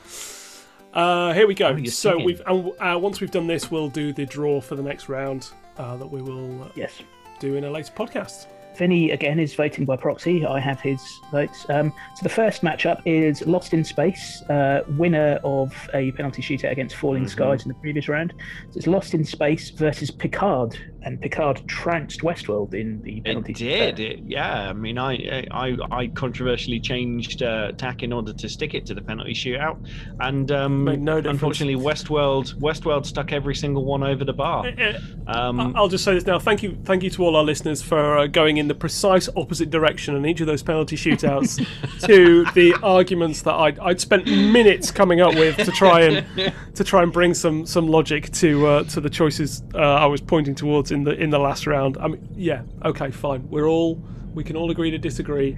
Uh, here we go. you're so singing. we've and, uh, once we've done this, we'll do the draw for the next round uh, that we will uh, Yes. do in a later podcast. Finney again is voting by proxy. I have his votes. Um, so the first matchup is Lost in Space, uh, winner of a penalty shootout against Falling Mm-hmm. Skies in the previous round. So it's Lost in Space versus Picard, and Picard trounced Westworld in the penalty shootout. It did. It, yeah, I mean, I I, I controversially changed uh, tack in order to stick it to the penalty shootout, and um, no unfortunately, Westworld Westworld stuck every single one over the bar. Uh, Um, I'll just say this now. Thank you, thank you to all our listeners for uh, going in the precise opposite direction in each of those penalty shootouts to the arguments that I'd, I'd spent minutes coming up with to try and to try and bring some some logic to uh, to the choices uh, I was pointing towards in the in the last round. I mean, yeah, okay, fine. We're all we can all agree to disagree.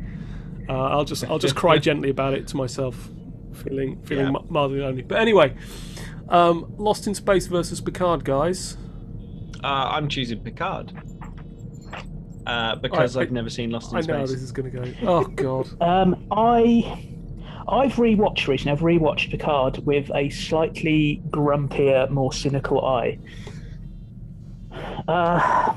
Uh, I'll just I'll just cry gently about it to myself, feeling feeling Yeah. mildly lonely. But anyway, um, Lost in Space versus Picard, guys. Uh, I'm choosing Picard. Uh, because Alright, I've never seen Lost in I know how Space. this is going to go. Oh God. Um, I I've rewatched recently. I've rewatched Picard with a slightly grumpier, more cynical eye. Uh,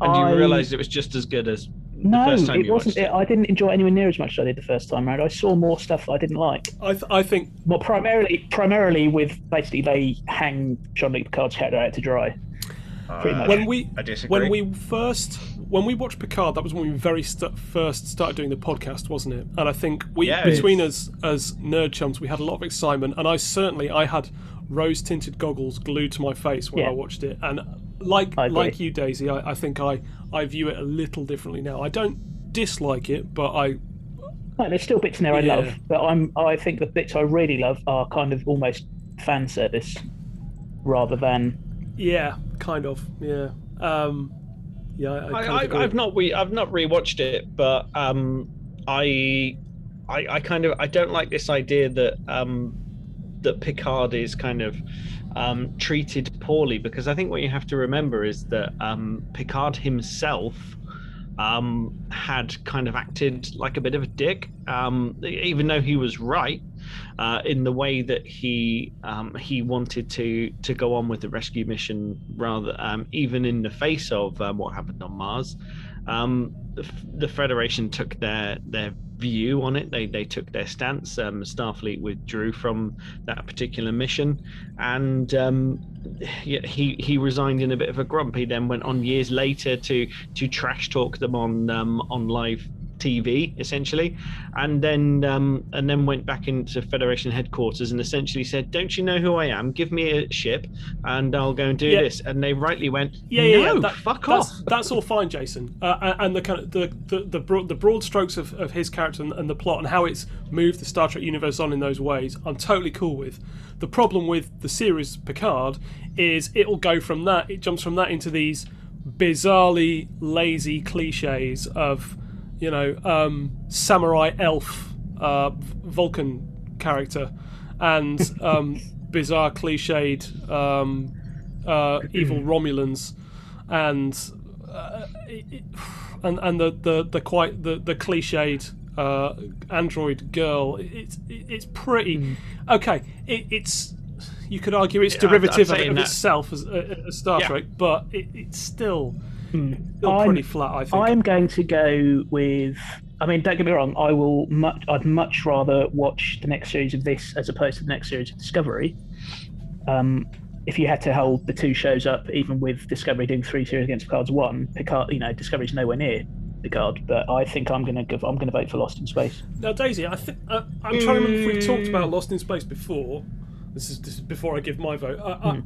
And you I- realised it was just as good as no, first time it you wasn't. it. I didn't enjoy it anywhere near as much as I did the first time around. I saw more stuff I didn't like. I th- I think Well, primarily, primarily with basically they hang Jean-Luc Picard's character out to dry. Pretty much. when we I disagree. when we first when we watched Picard, that was when we very st- first started doing the podcast, wasn't it? And I think we Yeah, between us as nerd chums, we had a lot of excitement, and I certainly I had rose tinted goggles glued to my face when Yeah. I watched it, and like I like you, Daisy, I, I think I I view it a little differently now. I don't dislike it, but I No, there's still bits in there I Yeah. love, but I'm I think the bits I really love are kind of almost fan service rather than yeah, kind of yeah. Um, yeah, I, I, kind I, of I, agree. I've not we I've not rewatched it, but um, I, I I kind of I don't like this idea that um, that Picard is kind of um, treated poorly because I think what you have to remember is that um, Picard himself um, had kind of acted like a bit of a dick, um, even though he was right uh, in the way that he um, he wanted to to go on with the rescue mission, rather um, even in the face of um, what happened on Mars. Um, the, the Federation took their their view on it. They they took their stance. Um, Starfleet withdrew from that particular mission, and um, he he resigned in a bit of a grump. He then went on years later to to trash talk them on um, on live TV essentially, and then um, and then went back into Federation headquarters and essentially said, "Don't you know who I am? Give me a ship, and I'll go and do Yeah. this." And they rightly went, Yeah, yeah, "No, yeah. That, fuck that's, off." That's all fine, Jason. Uh, and the kind of the the the broad, the broad strokes of, of his character and, and the plot and how it's moved the Star Trek universe on in those ways, I'm totally cool with. The problem with the series Picard is it'll go from that. It jumps from that into these bizarrely lazy cliches of, you know, um, samurai elf, uh, Vulcan character, and um, bizarre cliched um, uh, evil Romulans, and uh, it, it- and and the the, the quite the the cliched uh, android girl. It's it's pretty okay. It, it's you could argue it's Yeah, I'd- I'd derivative say of, of itself as, uh, as Star Yeah. Trek, but it, it's still Hmm. still I'm- pretty flat. I think. I'm going to go with. I mean, don't get me wrong. I will. Much, I'd much rather watch the next series of this as opposed to the next series of Discovery. Um, if you had to hold the two shows up, even with Discovery doing three series against Picard's one, Picard, you know, Discovery's nowhere near Picard. But I think I'm going to give. I'm going to vote for Lost in Space. Now, Daisy, I think uh, I'm trying to remember if we talked hmm. about Lost in Space before. This is, this is before I give my vote. I, I,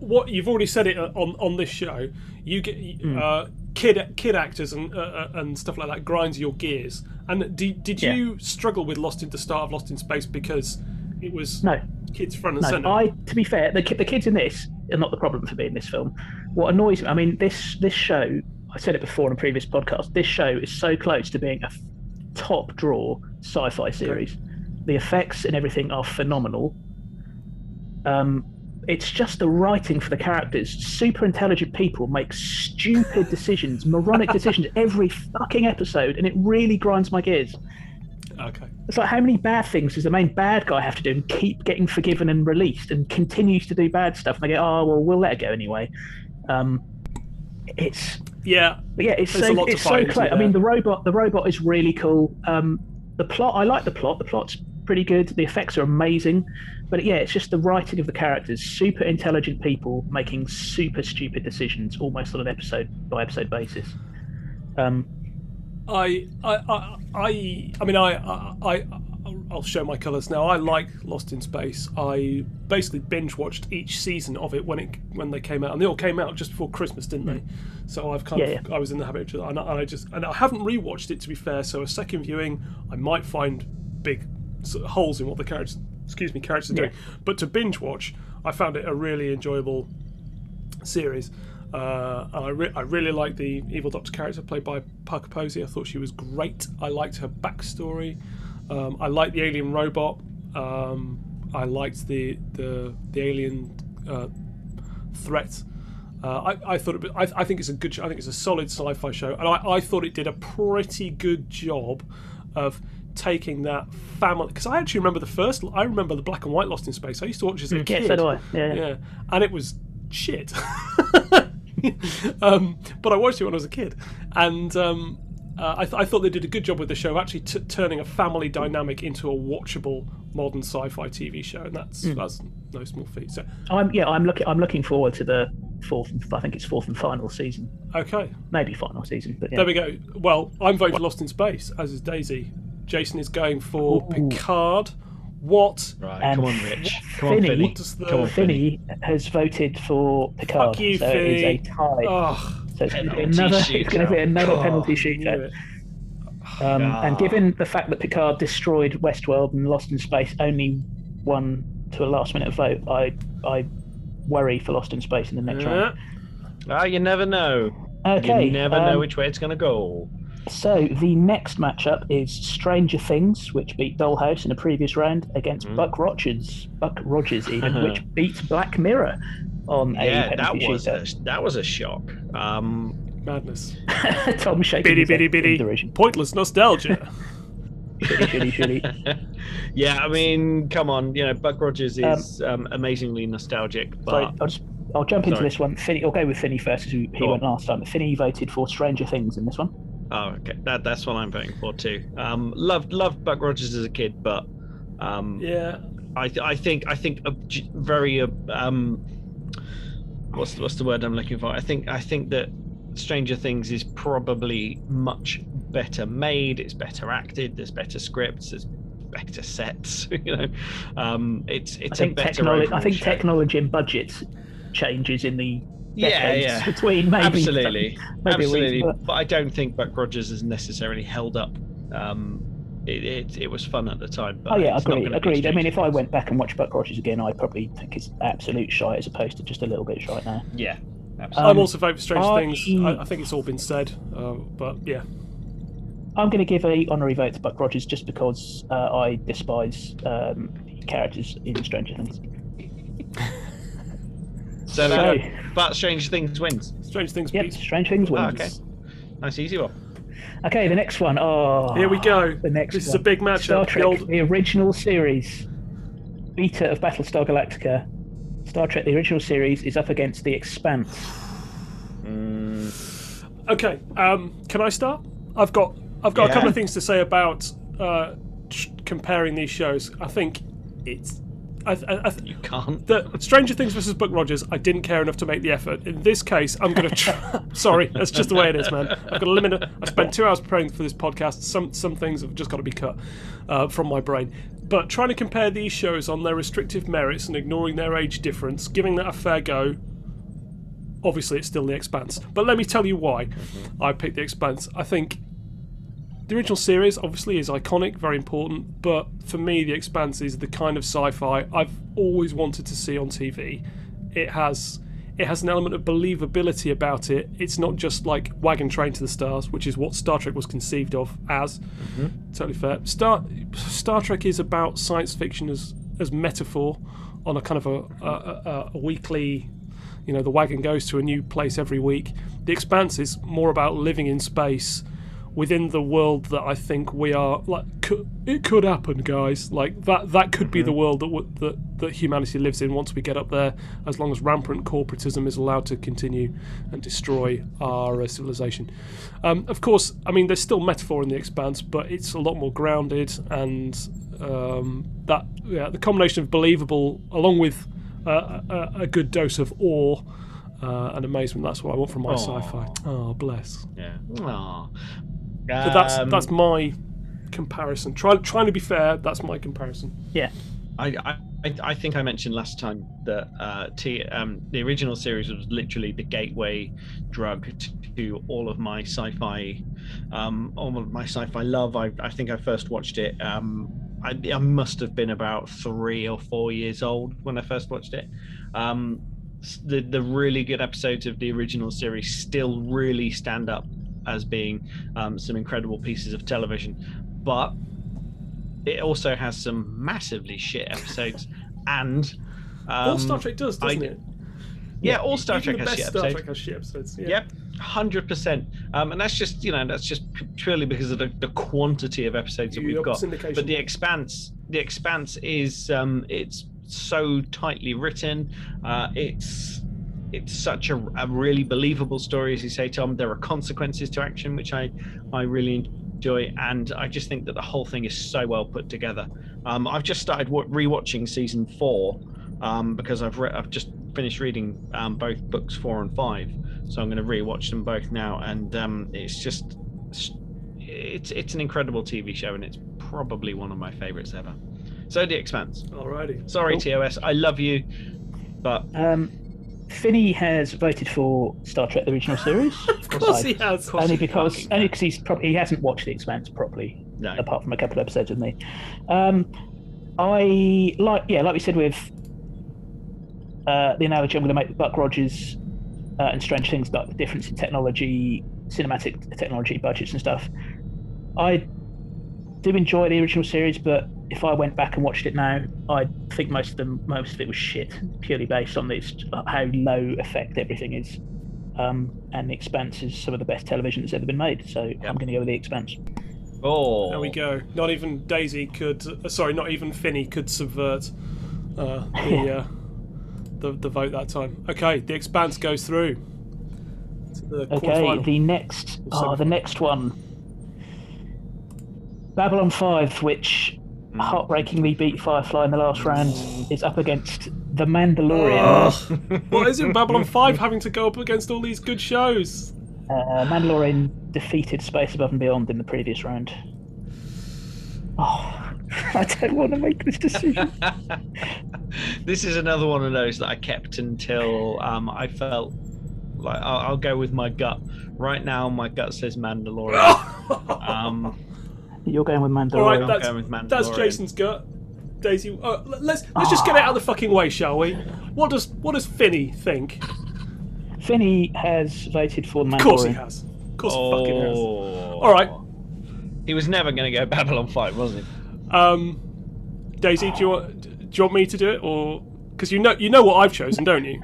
what you've already said it uh, on on this show. You get uh, kid kid actors and uh, uh, and stuff like that grinds your gears. And did did Yeah. you struggle with Lost in the start of Lost in Space because it was No, kids front and No, center? I. To be fair, the the kids in this are not the problem for me in this film. What annoys me, I mean, this this show. I said it before in a previous podcast. This show is so close to being a f- top draw sci-fi series. The effects and everything are phenomenal. Um, it's just the writing for the characters. Super intelligent people make stupid decisions, moronic decisions every fucking episode, and it really grinds my gears. okay. It's like how many bad things does the main bad guy have to do and keep getting forgiven and released and continues to do bad stuff and they go, oh well we'll let it go anyway. Um, it's Yeah. yeah, it's There's so it's so close. I mean the robot the robot is really cool. Um, the plot I like the plot. The plot's pretty good. The effects are amazing. But yeah, it's just the writing of the characters. Super intelligent people making super stupid decisions almost on an episode by episode basis. Um, I, I, I, I, I mean, I, I, I, I'll show my colours now. I like Lost in Space. I basically binge watched each season of it when it when they came out, and they all came out just before Christmas, didn't they? So I've kind. Yeah, of I was in the habit of, and I, and I just and I haven't rewatched it to be fair. So a second viewing, I might find big sort of holes in what the characters, excuse me, characters are doing. But to binge watch, I found it a really enjoyable series. Uh, and I, re- I really liked the evil Doctor character played by Parker Posey. I thought she was great. I liked her backstory. Um, I liked the alien robot. Um, I liked the the the alien uh, threat. Uh, I, I thought it, I, I think it's a good. I think it's a solid sci-fi show, and I, I thought it did a pretty good job of taking that family. Because I actually remember the first. I remember the black and white Lost in Space. I used to watch as a Yeah, kid. so do I. Yeah. Yeah, and it was shit. um, but I watched it when I was a kid, and um, uh, I, th- I thought they did a good job with the show, actually t- turning a family dynamic into a watchable modern sci-fi TV show, and that's Hmm. that's no small feat. So, I'm yeah. I'm looking. I'm looking forward to the fourth. And, I think it's fourth and final season. okay, Maybe final season. But yeah. there we go. Well, I'm voting for Lost in Space, as is Daisy. Jason is going for Ooh. Picard. What? Right, And come on, Rich. Come on, Finney- Finny. What does the Come on, Finny. Finney has voted for Picard. Fuck you, so it is a tie. Oh, so it's going to be another. It's going to be another God, penalty knew shootout. Um. And given the fact that Picard destroyed Westworld and Lost in Space only won to a last minute vote, I I worry for Lost in Space in the next Yeah. round. Ah, you never know. Okay. you never um, know which way it's going to go. So the next matchup is Stranger Things, which beat Dollhouse in a previous round, against Hmm. Buck Rogers, Buck Rogers even, which beat Black Mirror on Yeah, a that was a, that was a shock. Um, Madness. Tom shaking Biddy his head biddy biddy. Pointless nostalgia. Shitty, shitty, shitty. yeah, I mean, come on, you know, Buck Rogers is um, amazingly nostalgic, So but I'll just I'll jump into Sorry. this one. Finney, I'll go with Finney first, as he, he went on. last time. Finney voted for Stranger Things in this one. Oh, okay, that that's what I'm voting for too. Um, loved loved Buck Rogers as a kid, but um, yeah. I th- I think I think a j- very uh, um, what's what's the word I'm looking for? I think I think that Stranger Things is probably much better made. It's better acted. There's better scripts. There's better sets. You know, um, it's I it's a think better. technology. I think show. technology and budgets changes in the decades yeah. between maybe absolutely, maybe absolutely. week, but- But I don't think Buck Rogers is necessarily held up. Um, it, it it was fun at the time. But Oh yeah, it's not agreed. Agreed. I mean, if I went back and watched Buck Rogers again, I probably think it's absolute shite as opposed to just a little bit shite now. Things. yeah, I'm. Um, also voting for Strange I- Things. I, I think it's all been said, uh, but yeah. I'm going to give a honorary vote to Buck Rogers just because uh, I despise um, characters in Stranger Things. So, so- but Strange Things wins. Strange Things Yep, beats. Stranger Things wins. Ah, okay. Nice easy one. Okay, the next one. Oh, Here we go. The next This is a big matchup. Star The Trek, old- the original series, beta of Battlestar Galactica. Star Trek, the original series, is up against The Expanse. Okay, um, can I start? I've got I've got a couple of things to say about uh, tr- comparing these shows. I think it's I, I, I, You can't. the Stranger Things versus Buck Rogers. I didn't care enough to make the effort. In this case, I'm going to. Try, sorry, that's just the way it is, man. I've got a limit. I spent two hours preparing for this podcast. Some some things have just got to be cut uh, from my brain. But trying to compare these shows on their restrictive merits and ignoring their age difference, giving that a fair go. Obviously, it's still The Expanse. But let me tell you why I picked The Expanse. I think the original series obviously is iconic, very important, but for me, The Expanse is the kind of sci-fi I've always wanted to see on TV. It has it has an element of believability about it. It's not just like wagon train to the stars, which is what Star Trek was conceived of as. Mm-hmm. Totally fair. Star Star Trek is about science fiction as as metaphor on a kind of a, a, a, a weekly you know the wagon goes to a new place every week the expanse is more about living in space within the world that i think we are like could, it could happen guys like that that could be the world that, w- that that humanity lives in once we get up there as long as rampant corporatism is allowed to continue and destroy our uh, civilization um, of course i mean there's still metaphor in the expanse but it's a lot more grounded and um, that yeah the combination of believable along with uh, a, a good dose of awe uh, and amazement. That's what I want from my sci-fi. Oh, bless. Yeah. Aw. But that's Um, that's my comparison. Try, trying to be fair, that's my comparison. Yeah. I, I, I- I think I mentioned last time that uh, T, um, the original series was literally the gateway drug to, to all of my sci-fi, um, all of my sci-fi love. I, I think I first watched it. Um, I, I must have been about three or four years old when I first watched it. Um, the the really good episodes of the original series still really stand up as being um, some incredible pieces of television, but it also has some massively shit episodes and. Um, All Star Trek does, doesn't I- it? Yeah, all Star Even Trek the has best shit Star episodes. Trek has shit episodes. Yeah. Yep, hundred percent. Um, and that's just you know that's just purely because of the, the quantity of episodes that we've got. But the Expanse, the Expanse is um, it's so tightly written. Uh, it's it's such a, a really believable story, as you say, Tom. There are consequences to action, which I I really enjoy, and I just think that the whole thing is so well put together. Um, I've just started rewatching season four um, because I've re- I've just finished reading um, both books four and five, so I'm going to rewatch them both now, and um, it's just it's it's an incredible TV show, and it's probably one of my favorites ever. So The Expanse. Alrighty. Sorry, Cool. TOS, I love you, but Um, Finney has voted for Star Trek: The Original Series. Of course he has. only because only because he's probably he hasn't watched The Expanse properly, no. apart from a couple of episodes with me. Um, I like yeah, like we said with uh, the analogy I'm going to make with Buck Rogers uh, and Strange Things about the difference in technology, cinematic technology, budgets and stuff. I do enjoy the original series, but if I went back and watched it now, I think most of them, most of it was shit, purely based on this how low effect everything is. Um, and The Expanse is some of the best television that's ever been made, so I'm going to go with The Expanse. Oh, There we go. Not even Daisy could. Uh, sorry, not even Finney could subvert uh, the, uh, the the vote that time. Okay, the Expanse goes through. The Okay, quarterfinal. the next, oh, the next one, Babylon Five, which. Heartbreakingly beat Firefly in the last round, is up against The Mandalorian. what is it? Babylon Five having to go up against all these good shows. Uh, Mandalorian defeated Space Above and Beyond in the previous round. Oh, I don't want to make this decision. this is another one of those that I kept until um, I felt like I'll, I'll go with my gut. Right now, my gut says Mandalorian. um, You're going with Mandalorian. All right, I'm that's, going with that's Jason's gut. Daisy, uh, let's let's just get it out of the fucking way, shall we? What does what does Finney think? Finney has voted for The Mandalorian. Of course he has. Of course he fucking has. oh, All right. He was never going to go Babylon Five, was he? Um, Daisy, do you want do you want me to do it, or because you know you know what I've chosen, don't you?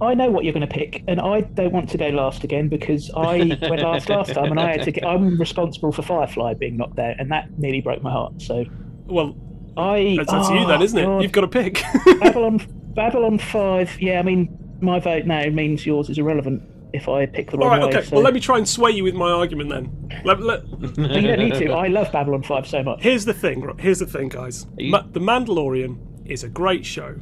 I know what you're going to pick, and I don't want to go last again because I went last last time, and I had to get. I'm responsible for Firefly being knocked out, and that nearly broke my heart. So Well, I. that's, that's oh, you then, isn't it? You've got to pick. Babylon. Babylon Five. Yeah, I mean, my vote now means yours is irrelevant if I pick the All wrong right, way. okay. so- Well, let me try and sway you with my argument then. Let, let, you don't need to. I love Babylon Five so much. here's the thing. right, Here's the thing, guys. you- Ma- the Mandalorian is a great show,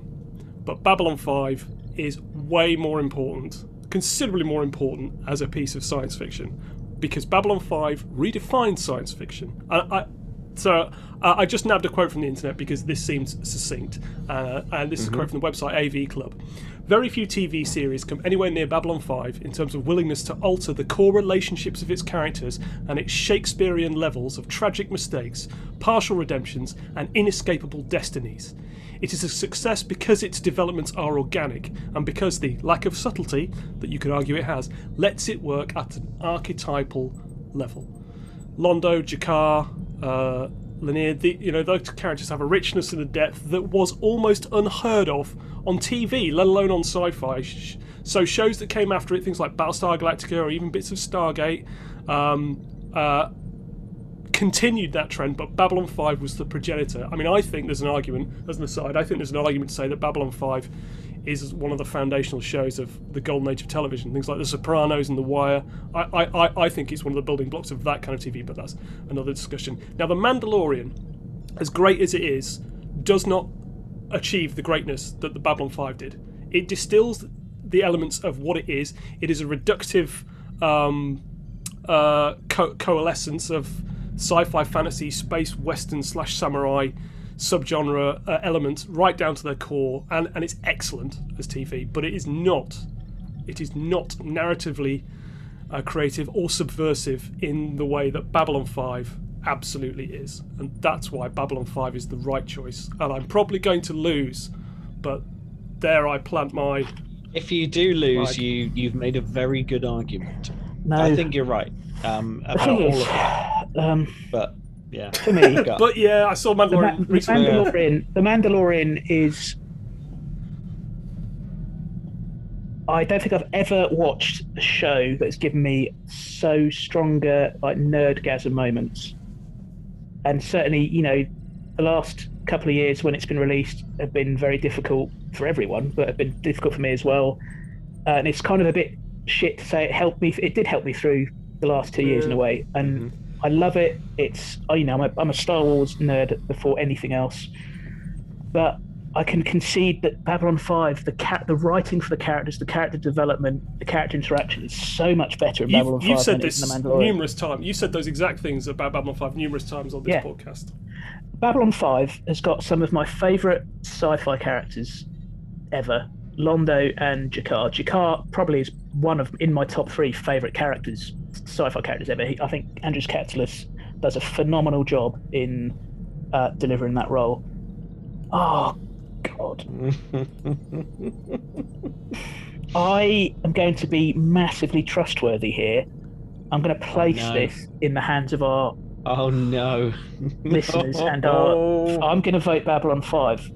but Babylon Five is way more important, considerably more important as a piece of science fiction, because Babylon Five redefines science fiction. I, I, so uh, I just nabbed a quote from the internet because this seems succinct, uh, and this is a quote from the website AV Club. Very few TV series come anywhere near Babylon 5 in terms of willingness to alter the core relationships of its characters and its Shakespearean levels of tragic mistakes, partial redemptions, and inescapable destinies. It is a success because its developments are organic, and because the lack of subtlety, that you could argue it has, lets it work at an archetypal level. Londo, G'Kar, uh, Lennier, the, you know, those characters have a richness and a depth that was almost unheard of on TV, let alone on sci-fi. So shows that came after it, things like Battlestar Galactica or even bits of Stargate, um, uh, continued that trend, but Babylon 5 was the progenitor. I mean, I think there's an argument, as an aside, I think there's an argument to say that Babylon 5 is one of the foundational shows of the golden age of television. Things like The Sopranos and The Wire. I, I, I- think it's one of the building blocks of that kind of TV, but that's another discussion. Now, The Mandalorian, as great as it is, does not achieve the greatness that the Babylon 5 did. It distills the elements of what it is. It is a reductive um, uh, co- coalescence of sci-fi, fantasy, space, western slash samurai subgenre uh, elements right down to their core, and, and it's excellent as TV. But it is not. It is not narratively uh, creative or subversive in the way that Babylon 5 absolutely is. And that's why Babylon 5 is the right choice. And I'm probably going to lose, but there I plant my. If you do lose, Right. you you've made a very good argument. No, I think you're right um, about all of it, um, but yeah. for me, But yeah, I saw the, Ma- Mandalorian the. Mandalorian, the Mandalorian is. I don't think I've ever watched a show that's given me so stronger like nerdgasm moments, and certainly, you know, the last couple of years when it's been released have been very difficult for everyone, but have been difficult for me as well. Uh, and it's kind of a bit shit to say it helped me. It did help me through the last two years in a way, and I love it. It's you know I'm a, I'm a Star Wars nerd before anything else, but I can concede that Babylon Five, the cat, the writing for the characters, the character development, the character interaction is so much better in You've, you've Five said than this in the Mandalorian. numerous times. You said those exact things about Babylon 5 numerous times on this Yeah. podcast. Babylon 5 has got some of my favourite sci fi characters ever Londo and G'Kar. G'Kar probably is one of, in my top three favourite characters, sci fi characters ever. He, I think Andreas Katsulas does a phenomenal job in uh, delivering that role. Oh, God. I am going to be massively trustworthy here. I'm going to place no. this in the hands of our Oh no. listeners and our. I'm going to vote Babylon 5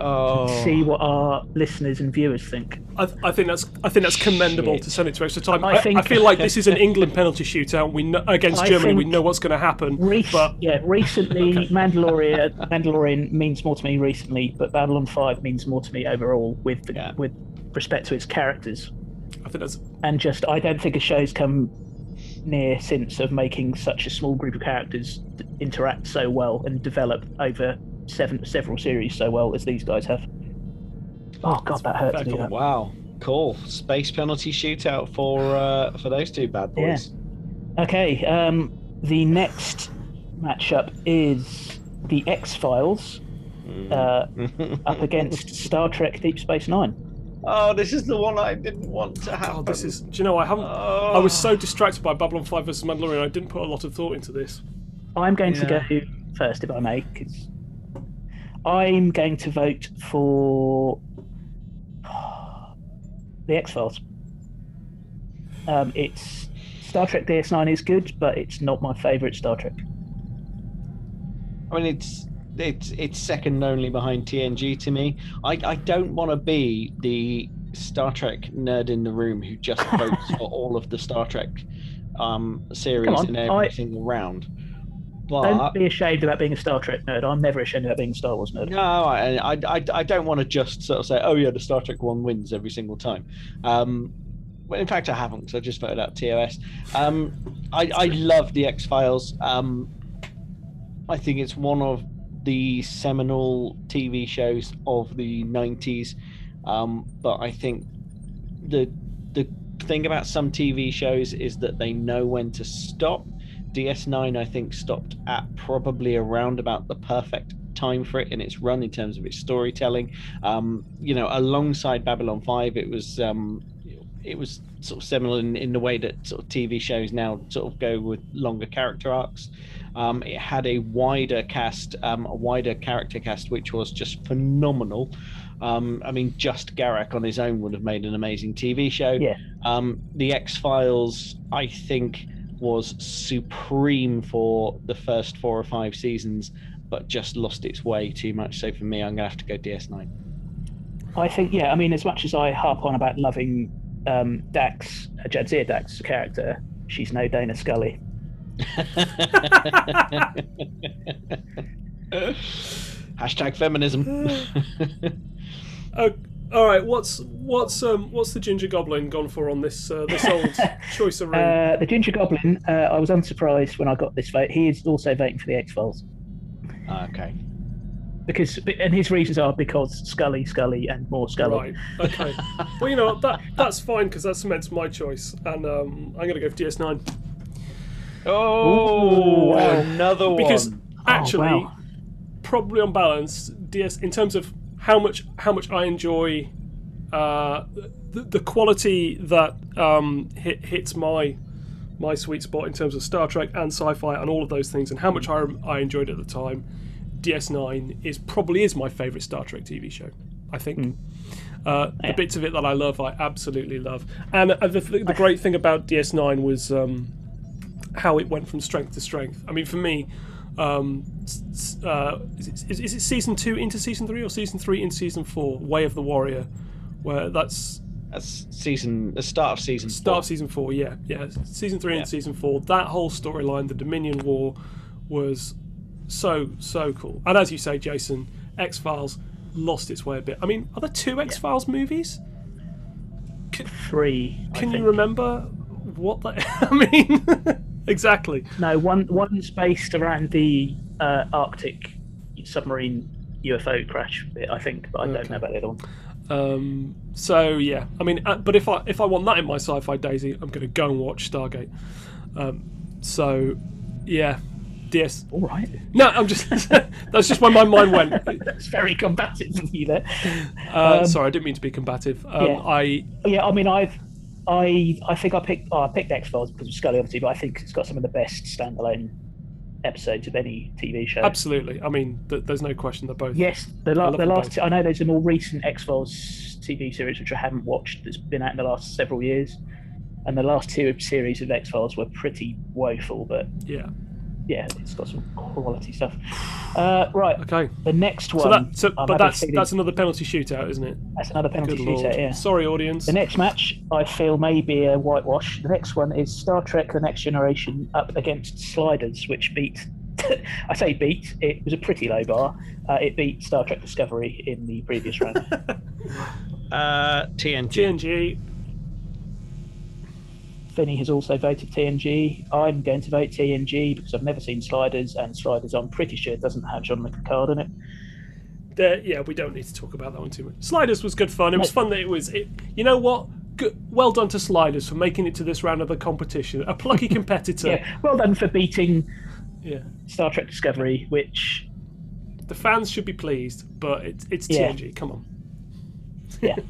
Oh. see what our listeners and viewers think. I, I think that's I think that's commendable Shit. to send it to extra time. I I, I, feel like this is an England penalty shootout. We know, against I Germany. We know what's going to happen. Re- but yeah, recently Mandalorian Mandalorian means more to me recently, but Babylon 5 means more to me overall with the, Yeah. with respect to its characters. I think that's And just I don't think a show's come near since of making such a small group of characters interact so well and develop over seven several series so well as these guys have. Oh god, that hurt to do that. Wow. Cool. Space penalty shootout for uh, for those two bad Yeah. boys. Okay, um, the next matchup is the X Files uh, up against Star Trek Deep Space Nine. Oh, this is the one I didn't want to happen. oh, this is. Do you know I haven't? I was so distracted by Babylon 5 versus Mandalorian. I didn't put a lot of thought into this. I'm going to go first, if I may, 'cause I'm going to vote for the X Files. Um, it's Star Trek DS9 is good, but it's not my favourite Star Trek. I mean, it's it's it's second only behind TNG to me. I I don't want to be the Star Trek nerd in the room who just votes for all of the Star Trek um, series in every I- single round. But Don't be ashamed about being a Star Trek nerd. I'm never ashamed about being a Star Wars nerd. No, I, I, I, don't want to just sort of say, oh yeah, the Star Trek one wins every single time. Um, well, in fact, I haven't because I just voted out TOS. Um, I, I love the X Files. Um, I think it's one of the seminal TV shows of the '90s. Um, but I think the the thing about some TV shows is that they know when to stop. DS9, I think, stopped at probably around about the perfect time for it in its run in terms of its storytelling. Um, you know, alongside Babylon 5, it was um, it was sort of similar in, in the way that sort of TV shows now sort of go with longer character arcs. Um, it had a wider cast, um, a wider character cast, which was just phenomenal. Um, I mean, just Garak on his own would have made an amazing TV show. Yeah. Um, the X Files, I think, was supreme for the first four or five seasons, but just lost its way too much. So for me, I'm gonna have to go DS9. I think, yeah, I mean, as much as I harp on about loving um, Dax, uh, Jadzia Dax, as a character, she's no Dana Scully. Hashtag feminism. Oh, all right. What's what's um what's the Ginger Goblin gone for on this uh, this old choice of room? Uh, the Ginger Goblin, uh, I was unsurprised when I got this vote. He is also voting for the X Files. okay. Because, and his reasons are because Scully, Scully, and more Scully. Right. Okay. well, you know what, that that's fine because that cements my choice, and um, I'm gonna go for DS9 Oh, wow. another one. because actually, Oh, wow. probably on balance, DS in terms of how much how much I enjoy uh, the, the quality that um, hit, hits my my sweet spot in terms of Star Trek and sci-fi and all of those things, and how much I, I enjoyed it at the time. DS9 is probably is my favorite Star Trek TV show. I think. Mm. Uh, the bits of it that I love, I absolutely love. And uh, the, the, the great thing about DS9 was um, how it went from strength to strength. I mean, for me, um, s- s- uh, is, it, is, is it season two into season three or season three into season four? Way of the Warrior, where that's That's season the start of season. start four. of season four. Yeah, yeah, season three Yeah. and season four. That whole storyline, the Dominion War, was so so cool. And as you say, Jason, X Files lost its way a bit. I mean, are there two X Files movies? Three. I Can you remember what that? I mean, exactly. No, one one's based around the uh, Arctic submarine UFO crash bit, I think, but I don't know about the other one. Um, so yeah, I mean, uh, but if I if I want that in my sci-fi Daisy, I'm going to go and watch Stargate. Um, so yeah, DS. All right, No, I'm just that's just where my mind went. that's very combative of you there. Uh, Um, sorry, I didn't mean to be combative. Um, yeah. I Yeah, I mean, I've, I, I think I picked, oh, I picked X Files because of Scully, obviously, but I think it's got some of the best standalone episodes of any TV show. absolutely. I mean, th- there's no question they're both. Yes, the, la- the last. both. I know there's a more recent X Files TV series which I haven't watched that's been out in the last several years, and the last two series of X Files were pretty woeful. But Yeah. Yeah, it's got some quality stuff. Uh, right, Okay. the next one. So that. So, but that's feeling- that's another penalty shootout, isn't it? that's another penalty Good lord. shootout. Yeah. Sorry, audience. The next match, I feel, may be a whitewash. The next one is Star Trek: The Next Generation up against Sliders, which beat. I say beat. It was a pretty low bar. Uh, it beat Star Trek Discovery in the previous round. Uh, TNG. TNG. Finney has also voted TNG. I'm going to vote TNG because I've never seen Sliders, and Sliders, I'm pretty sure, doesn't have John McCard in it. There, yeah, we don't need to talk about that one too much. Sliders was good fun. It was fun that it was. It, you know what? Good, well done to Sliders for making it to this round of the competition. A plucky competitor. Yeah, well done for beating yeah. Star Trek Discovery, which, The fans should be pleased, but it's it's Yeah. TNG. Come on. yeah.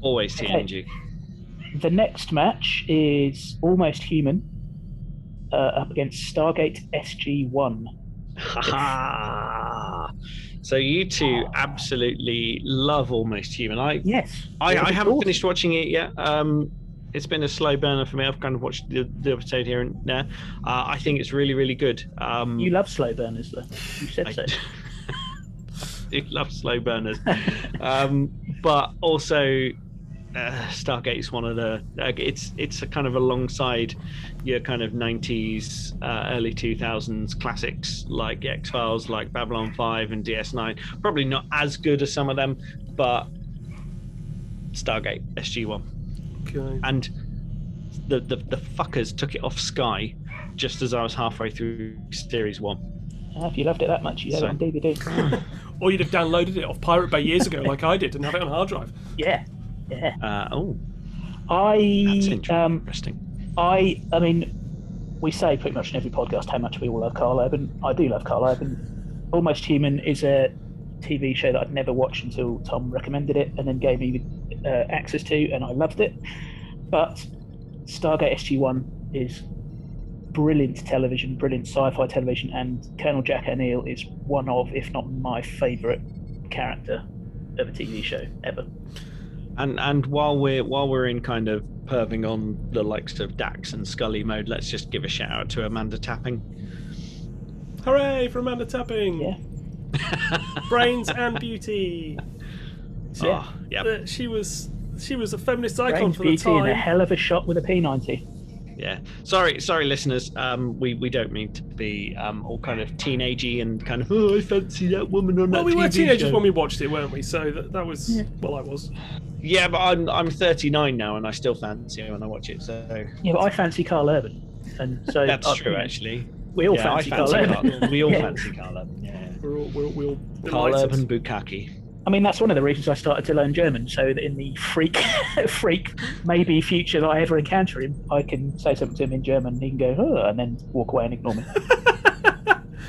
Always TNG. The next match is Almost Human uh, up against Stargate SG1. So you two absolutely love Almost Human. I Yes. I, I haven't awesome. finished watching it yet. Um, it's been a slow burner for me. I've kind of watched the, the episode here and there. Uh, I think it's really, really good. Um, You love slow burners, though. You said I so. do love slow burners, um, but also uh, Stargate is one of the. Uh, it's it's a kind of alongside your kind of '90s, uh, early 2000s classics like X Files, like Babylon 5 and DS9. Probably not as good as some of them, but Stargate SG1 Okay. and the, the the fuckers took it off Sky just as I was halfway through series one. Ah, if you loved it that much, you have it on DVD. Or you'd have downloaded it off Pirate Bay years ago, like I did, and have it on hard drive. yeah. Yeah. Uh, oh, that's I um interesting. I I mean we say pretty much in every podcast how much we all love Karl Urban. I do love Karl Urban. Almost Human is a TV show that I'd never watched until Tom recommended it and then gave me uh, access to, and I loved it. But Stargate SG1 is brilliant television, brilliant sci-fi television, and Colonel Jack O'Neill is one of, if not my favourite character of a TV show ever. And and while we're while we're in kind of perving on the likes of Dax and Scully mode, let's just give a shout out to Amanda Tapping. Hooray for Amanda Tapping! Yeah. Brains and beauty. So, yeah. Ah, yep. Uh, she was she was a feminist icon Brains, for the beauty, and a hell of a shot with a P90. Yeah. Sorry, sorry, listeners. Um, we we don't mean to be um all kind of teenagey and kind of oh I fancy that woman on Well, that Well, we were teenagers show." when we watched it, weren't we? So that, that was well, I was. Yeah, but I'm I'm 39 now and I still fancy it when I watch it. So Yeah, but I fancy Karl Urban, and so that's uh, true, actually. We all yeah, fancy, fancy Karl Karl. Urban. We all Yeah. fancy Karl Urban. Yeah. We're all we're, we're all Karl. Urban Bukkake. I mean, that's one of the reasons I started to learn German, so that in the freak, freak, maybe future that I ever encounter him, I can say something to him in German, and he can go, oh, and then walk away and ignore me.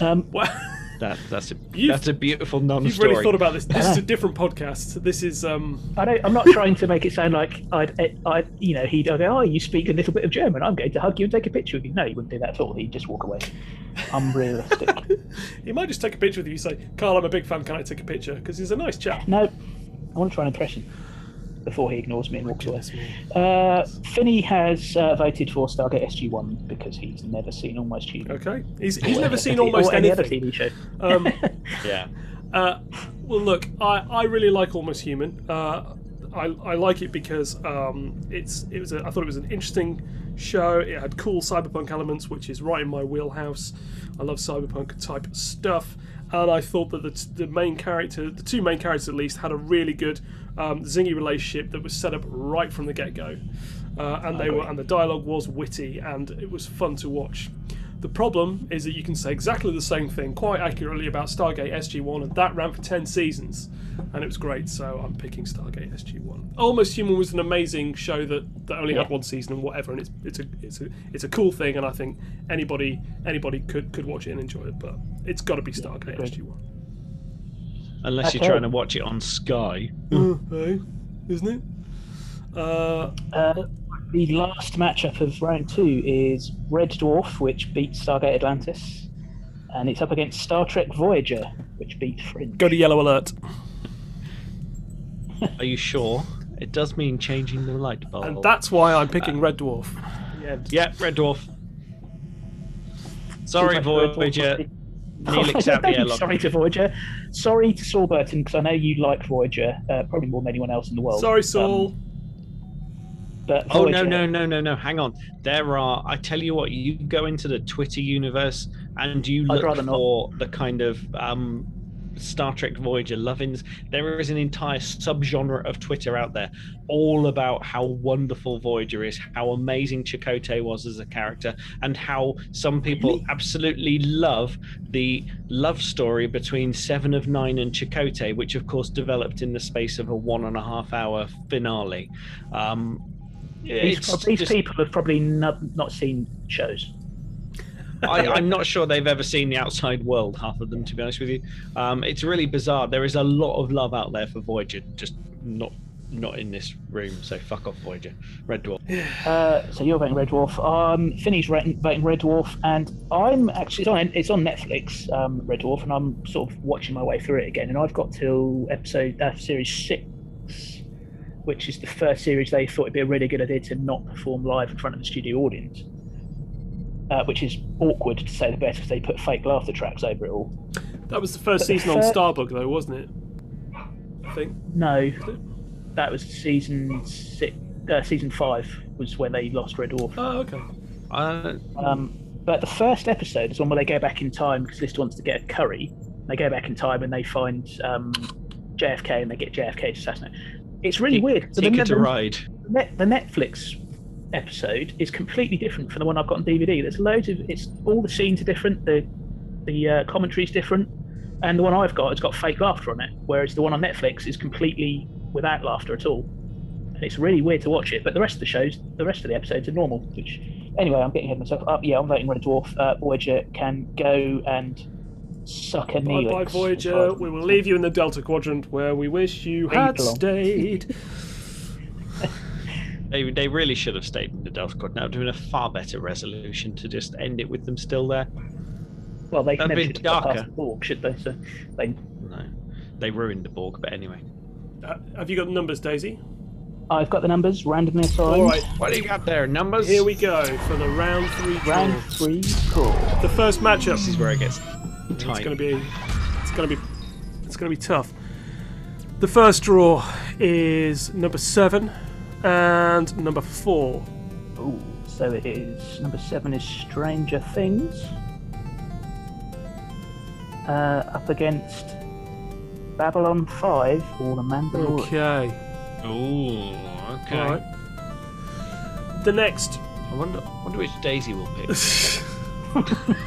um, Well, That that's a You've- that's a beautiful You've really thought about this. This is a different podcast. This is um. I don't, I'm not trying to make it sound like I'd, I, you know, he'd go, oh, you speak a little bit of German. I'm going to hug you and take a picture with you. No, he wouldn't do that at all. He'd just walk away. Unrealistic. He might just take a picture with you. Say, Karl, I'm a big fan. Can I take a picture? Because he's a nice chap. no, I want to try an impression before he ignores me and walks away. Goodness. Uh, Finney has uh, voted for Stargate SG1 because he's never seen Almost Human. Okay. He's he's never any seen other- almost or any other. TV show. Um, yeah. Uh, well, look, I, I really like Almost Human. Uh, I, I like it because um, it's it was a, I thought it was an interesting show. It had cool cyberpunk elements, which is right in my wheelhouse. I love cyberpunk type stuff, and I thought that the, the main character, the two main characters at least, had a really good um, zingy relationship that was set up right from the get go, uh, and they were and the dialogue was witty and it was fun to watch. The problem is that you can say exactly the same thing quite accurately about Stargate SG1, and that ran for 10 seasons, and it was great, so I'm picking Stargate SG1. Almost Human was an amazing show that, that only had one season and whatever, and it's it's a it's a it's a cool thing, and I think anybody anybody could could watch it and enjoy it, but it's got to be Stargate SG1. Unless you're Okay. trying to watch it on Sky. hey, isn't it? Uh, Uh, the last matchup of round two is Red Dwarf, which beat Stargate Atlantis, and it's up against Star Trek Voyager, which beat Fringe. go to Yellow Alert. Are you sure? It does mean changing the light bulb. And that's why I'm picking Red Dwarf. Yeah. Yeah, Red Dwarf. Sorry, Too much Red Dwarf Voyager. Neelix out the airlock. Sorry to Voyager. Sorry to Saul Burton because I know you like Voyager, uh, probably more than anyone else in the world. Sorry, Um, Saul. but Oh no Voyager- no no no no! Hang on. There are. I tell you what. You go into the Twitter universe and you I'd look rather not. for the kind of um, Star Trek Voyager lovings. There is an entire subgenre of Twitter out there, all about how wonderful Voyager is, how amazing Chakotay was as a character, and how some people absolutely love the love story between Seven of Nine and Chakotay, which of course developed in the space of a one and a half hour finale. Um, These, these just- people have probably not, not seen shows. I, I'm not sure they've ever seen the outside world, half of them, to be honest with you. Um, it's really bizarre. There is a lot of love out there for Voyager, just not not in this room. So fuck off, Voyager. Red Dwarf. Uh, so you're voting Red Dwarf. Um, Finney's voting, voting Red Dwarf, and I'm actually it's on, it's on Netflix, um, Red Dwarf, and I'm sort of watching my way through it again. And I've got till episode uh, series six, which is the first series they thought it'd be a really good idea to not perform live in front of the studio audience. Uh, which is awkward to say the best because they put fake laughter tracks over it all. That was the first But the season on fir- Starbug, though, wasn't it? I think. No, that was season six. Uh, season five was when they lost Red Dwarf. Oh, okay. Uh, Um, but the first episode is one where they go back in time because Lister wants to get a curry. They go back in time and they find um, JFK and they get JFK to assassinate. It's really weird. So the, Tikka to the- Ride. Net, the Netflix episode is completely different from the one I've got on DVD. There's loads of it's all the scenes are different. The the uh, commentary's different, and the one I've got has got fake laughter on it, whereas the one on Netflix is completely without laughter at all. And it's really weird to watch it. But the rest of the shows, the rest of the episodes are normal. Which anyway, I'm getting ahead of myself. Uh, yeah, I'm voting Red Dwarf. Uh, Voyager can go and suck a Bye bye, Voyager. We will leave you in the Delta Quadrant where we wish you had stayed. They, they really should have stayed in the Delta Quadrant. That would have been a far better resolution to just end it with them still there. Well, they That'd never be should have got darker. past the Borg, should they? So they No, they ruined the Borg. But anyway, Uh, have you got the numbers, Daisy? I've got the numbers randomly assigned. All right, what do you got there? Numbers. here we go for the round three draw. Round three, cool. The first matchup. This is where it gets tight. It's going to be. It's going to be. It's going to be tough. The first draw is number seven and number four. Ooh, so it is. Number seven is Stranger Things. Uh, up against Babylon 5 or The Mandalorian. Okay. Ooh, okay. All right. The next. I wonder, I wonder which Daisy will pick.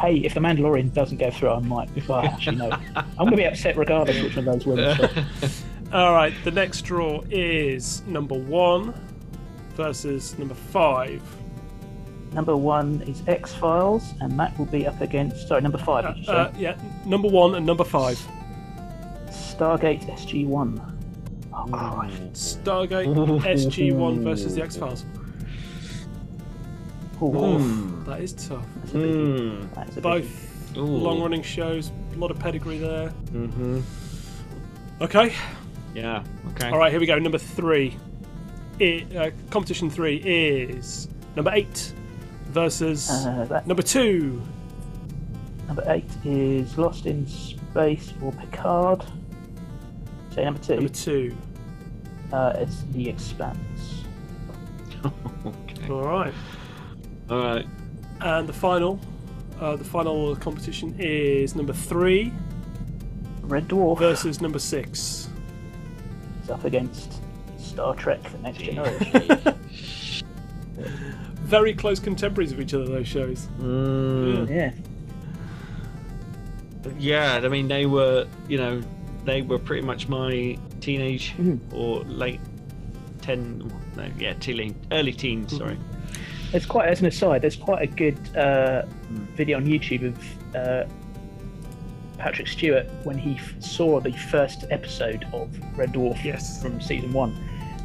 Hey, if The Mandalorian doesn't go through, I might. If I actually know, I'm going to be upset regardless which one of those wins. so- All right. The next draw is number one versus number five. Number one is X Files, and that will be up against. Sorry, number five. Did you say? Uh, yeah, number one and number five. Stargate SG One. Oh, Christ. Stargate SG1 versus the X Files. Ooh, That is tough. that's a biggie. Hmm. That's a. Both Ooh. long running shows, a lot of pedigree there. Mm-hmm. Okay, Yeah. Okay. all right, here we go. Number three. It, uh, competition three is number eight versus Uh, number two. number eight is Lost in Space or Picard. Say number two. Number two. Uh, it's The Expanse. okay. All right. All right. And the final, uh, the final competition is number three Red Dwarf versus number six. Is up against Star Trek: The Next Generation. Very close contemporaries of each other. Those shows. Mm, yeah. yeah. I mean, they were. You know, they were pretty much my teenage Mhm. or late ten. No, yeah, teen, early teens. Sorry. There's quite, as an aside, there's quite a good uh, video on YouTube of uh, Patrick Stewart when he f- saw the first episode of Red Dwarf Yes. from season one,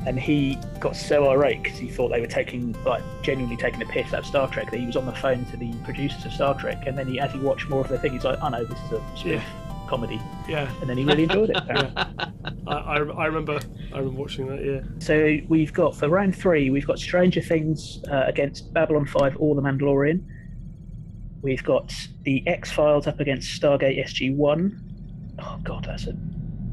and he got so irate because he thought they were taking, like, genuinely taking a piss out of Star Trek that he was on the phone to the producers of Star Trek, and then he, as he watched more of the thing, he's like, "Oh know this is a spoof Yeah. comedy," Yeah. and then he really enjoyed it. apparently. I, I, I remember. I remember watching that. Yeah. So we've got for round three, we've got Stranger Things uh, against Babylon 5 or The Mandalorian. We've got the X Files up against Stargate SG 1. Oh, God, that's a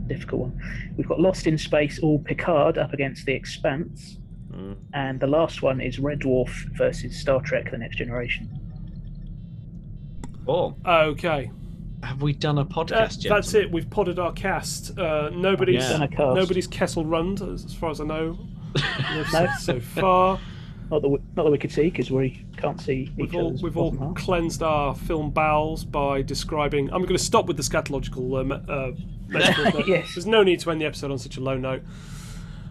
difficult one. We've got Lost in Space or Picard up against The Expanse. Mm. And the last one is Red Dwarf versus Star Trek The Next Generation. Oh, Okay. have we done a Uh, podcast yet? that's it. We've podded our cast. Uh, nobody's Yeah. Cast. nobody's Kessel Rund, as, as far as I know. No. so far, Not that we, not that we could see because we can't see we've each all other's we've all half. cleansed our film bowels by describing. I'm going to stop with the scatological. Uh, me- uh, metaphors. Yes. There's no need to end the episode on such a low note.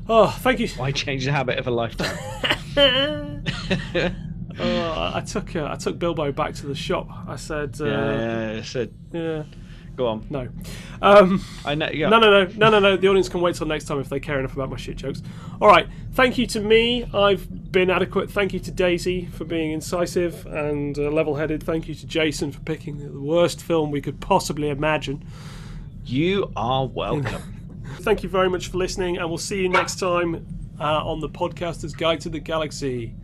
Oh, thank you. Why change the habit of a lifetime? Oh, I I took uh, I took Bilbo back to the shop. I said, uh, yeah, yeah, yeah. So yeah, go on. no. Um, I know. Yeah. No, no, no, no, no, no. The audience can wait till next time if they care enough about my shit jokes. All right. Thank you to me. I've been adequate. Thank you to Daisy for being incisive and uh, level-headed. Thank you to Jason for picking the worst film we could possibly imagine. You are welcome. Thank you very much for listening, and we'll see you next time uh, on the Podcaster's Guide to the Galaxy.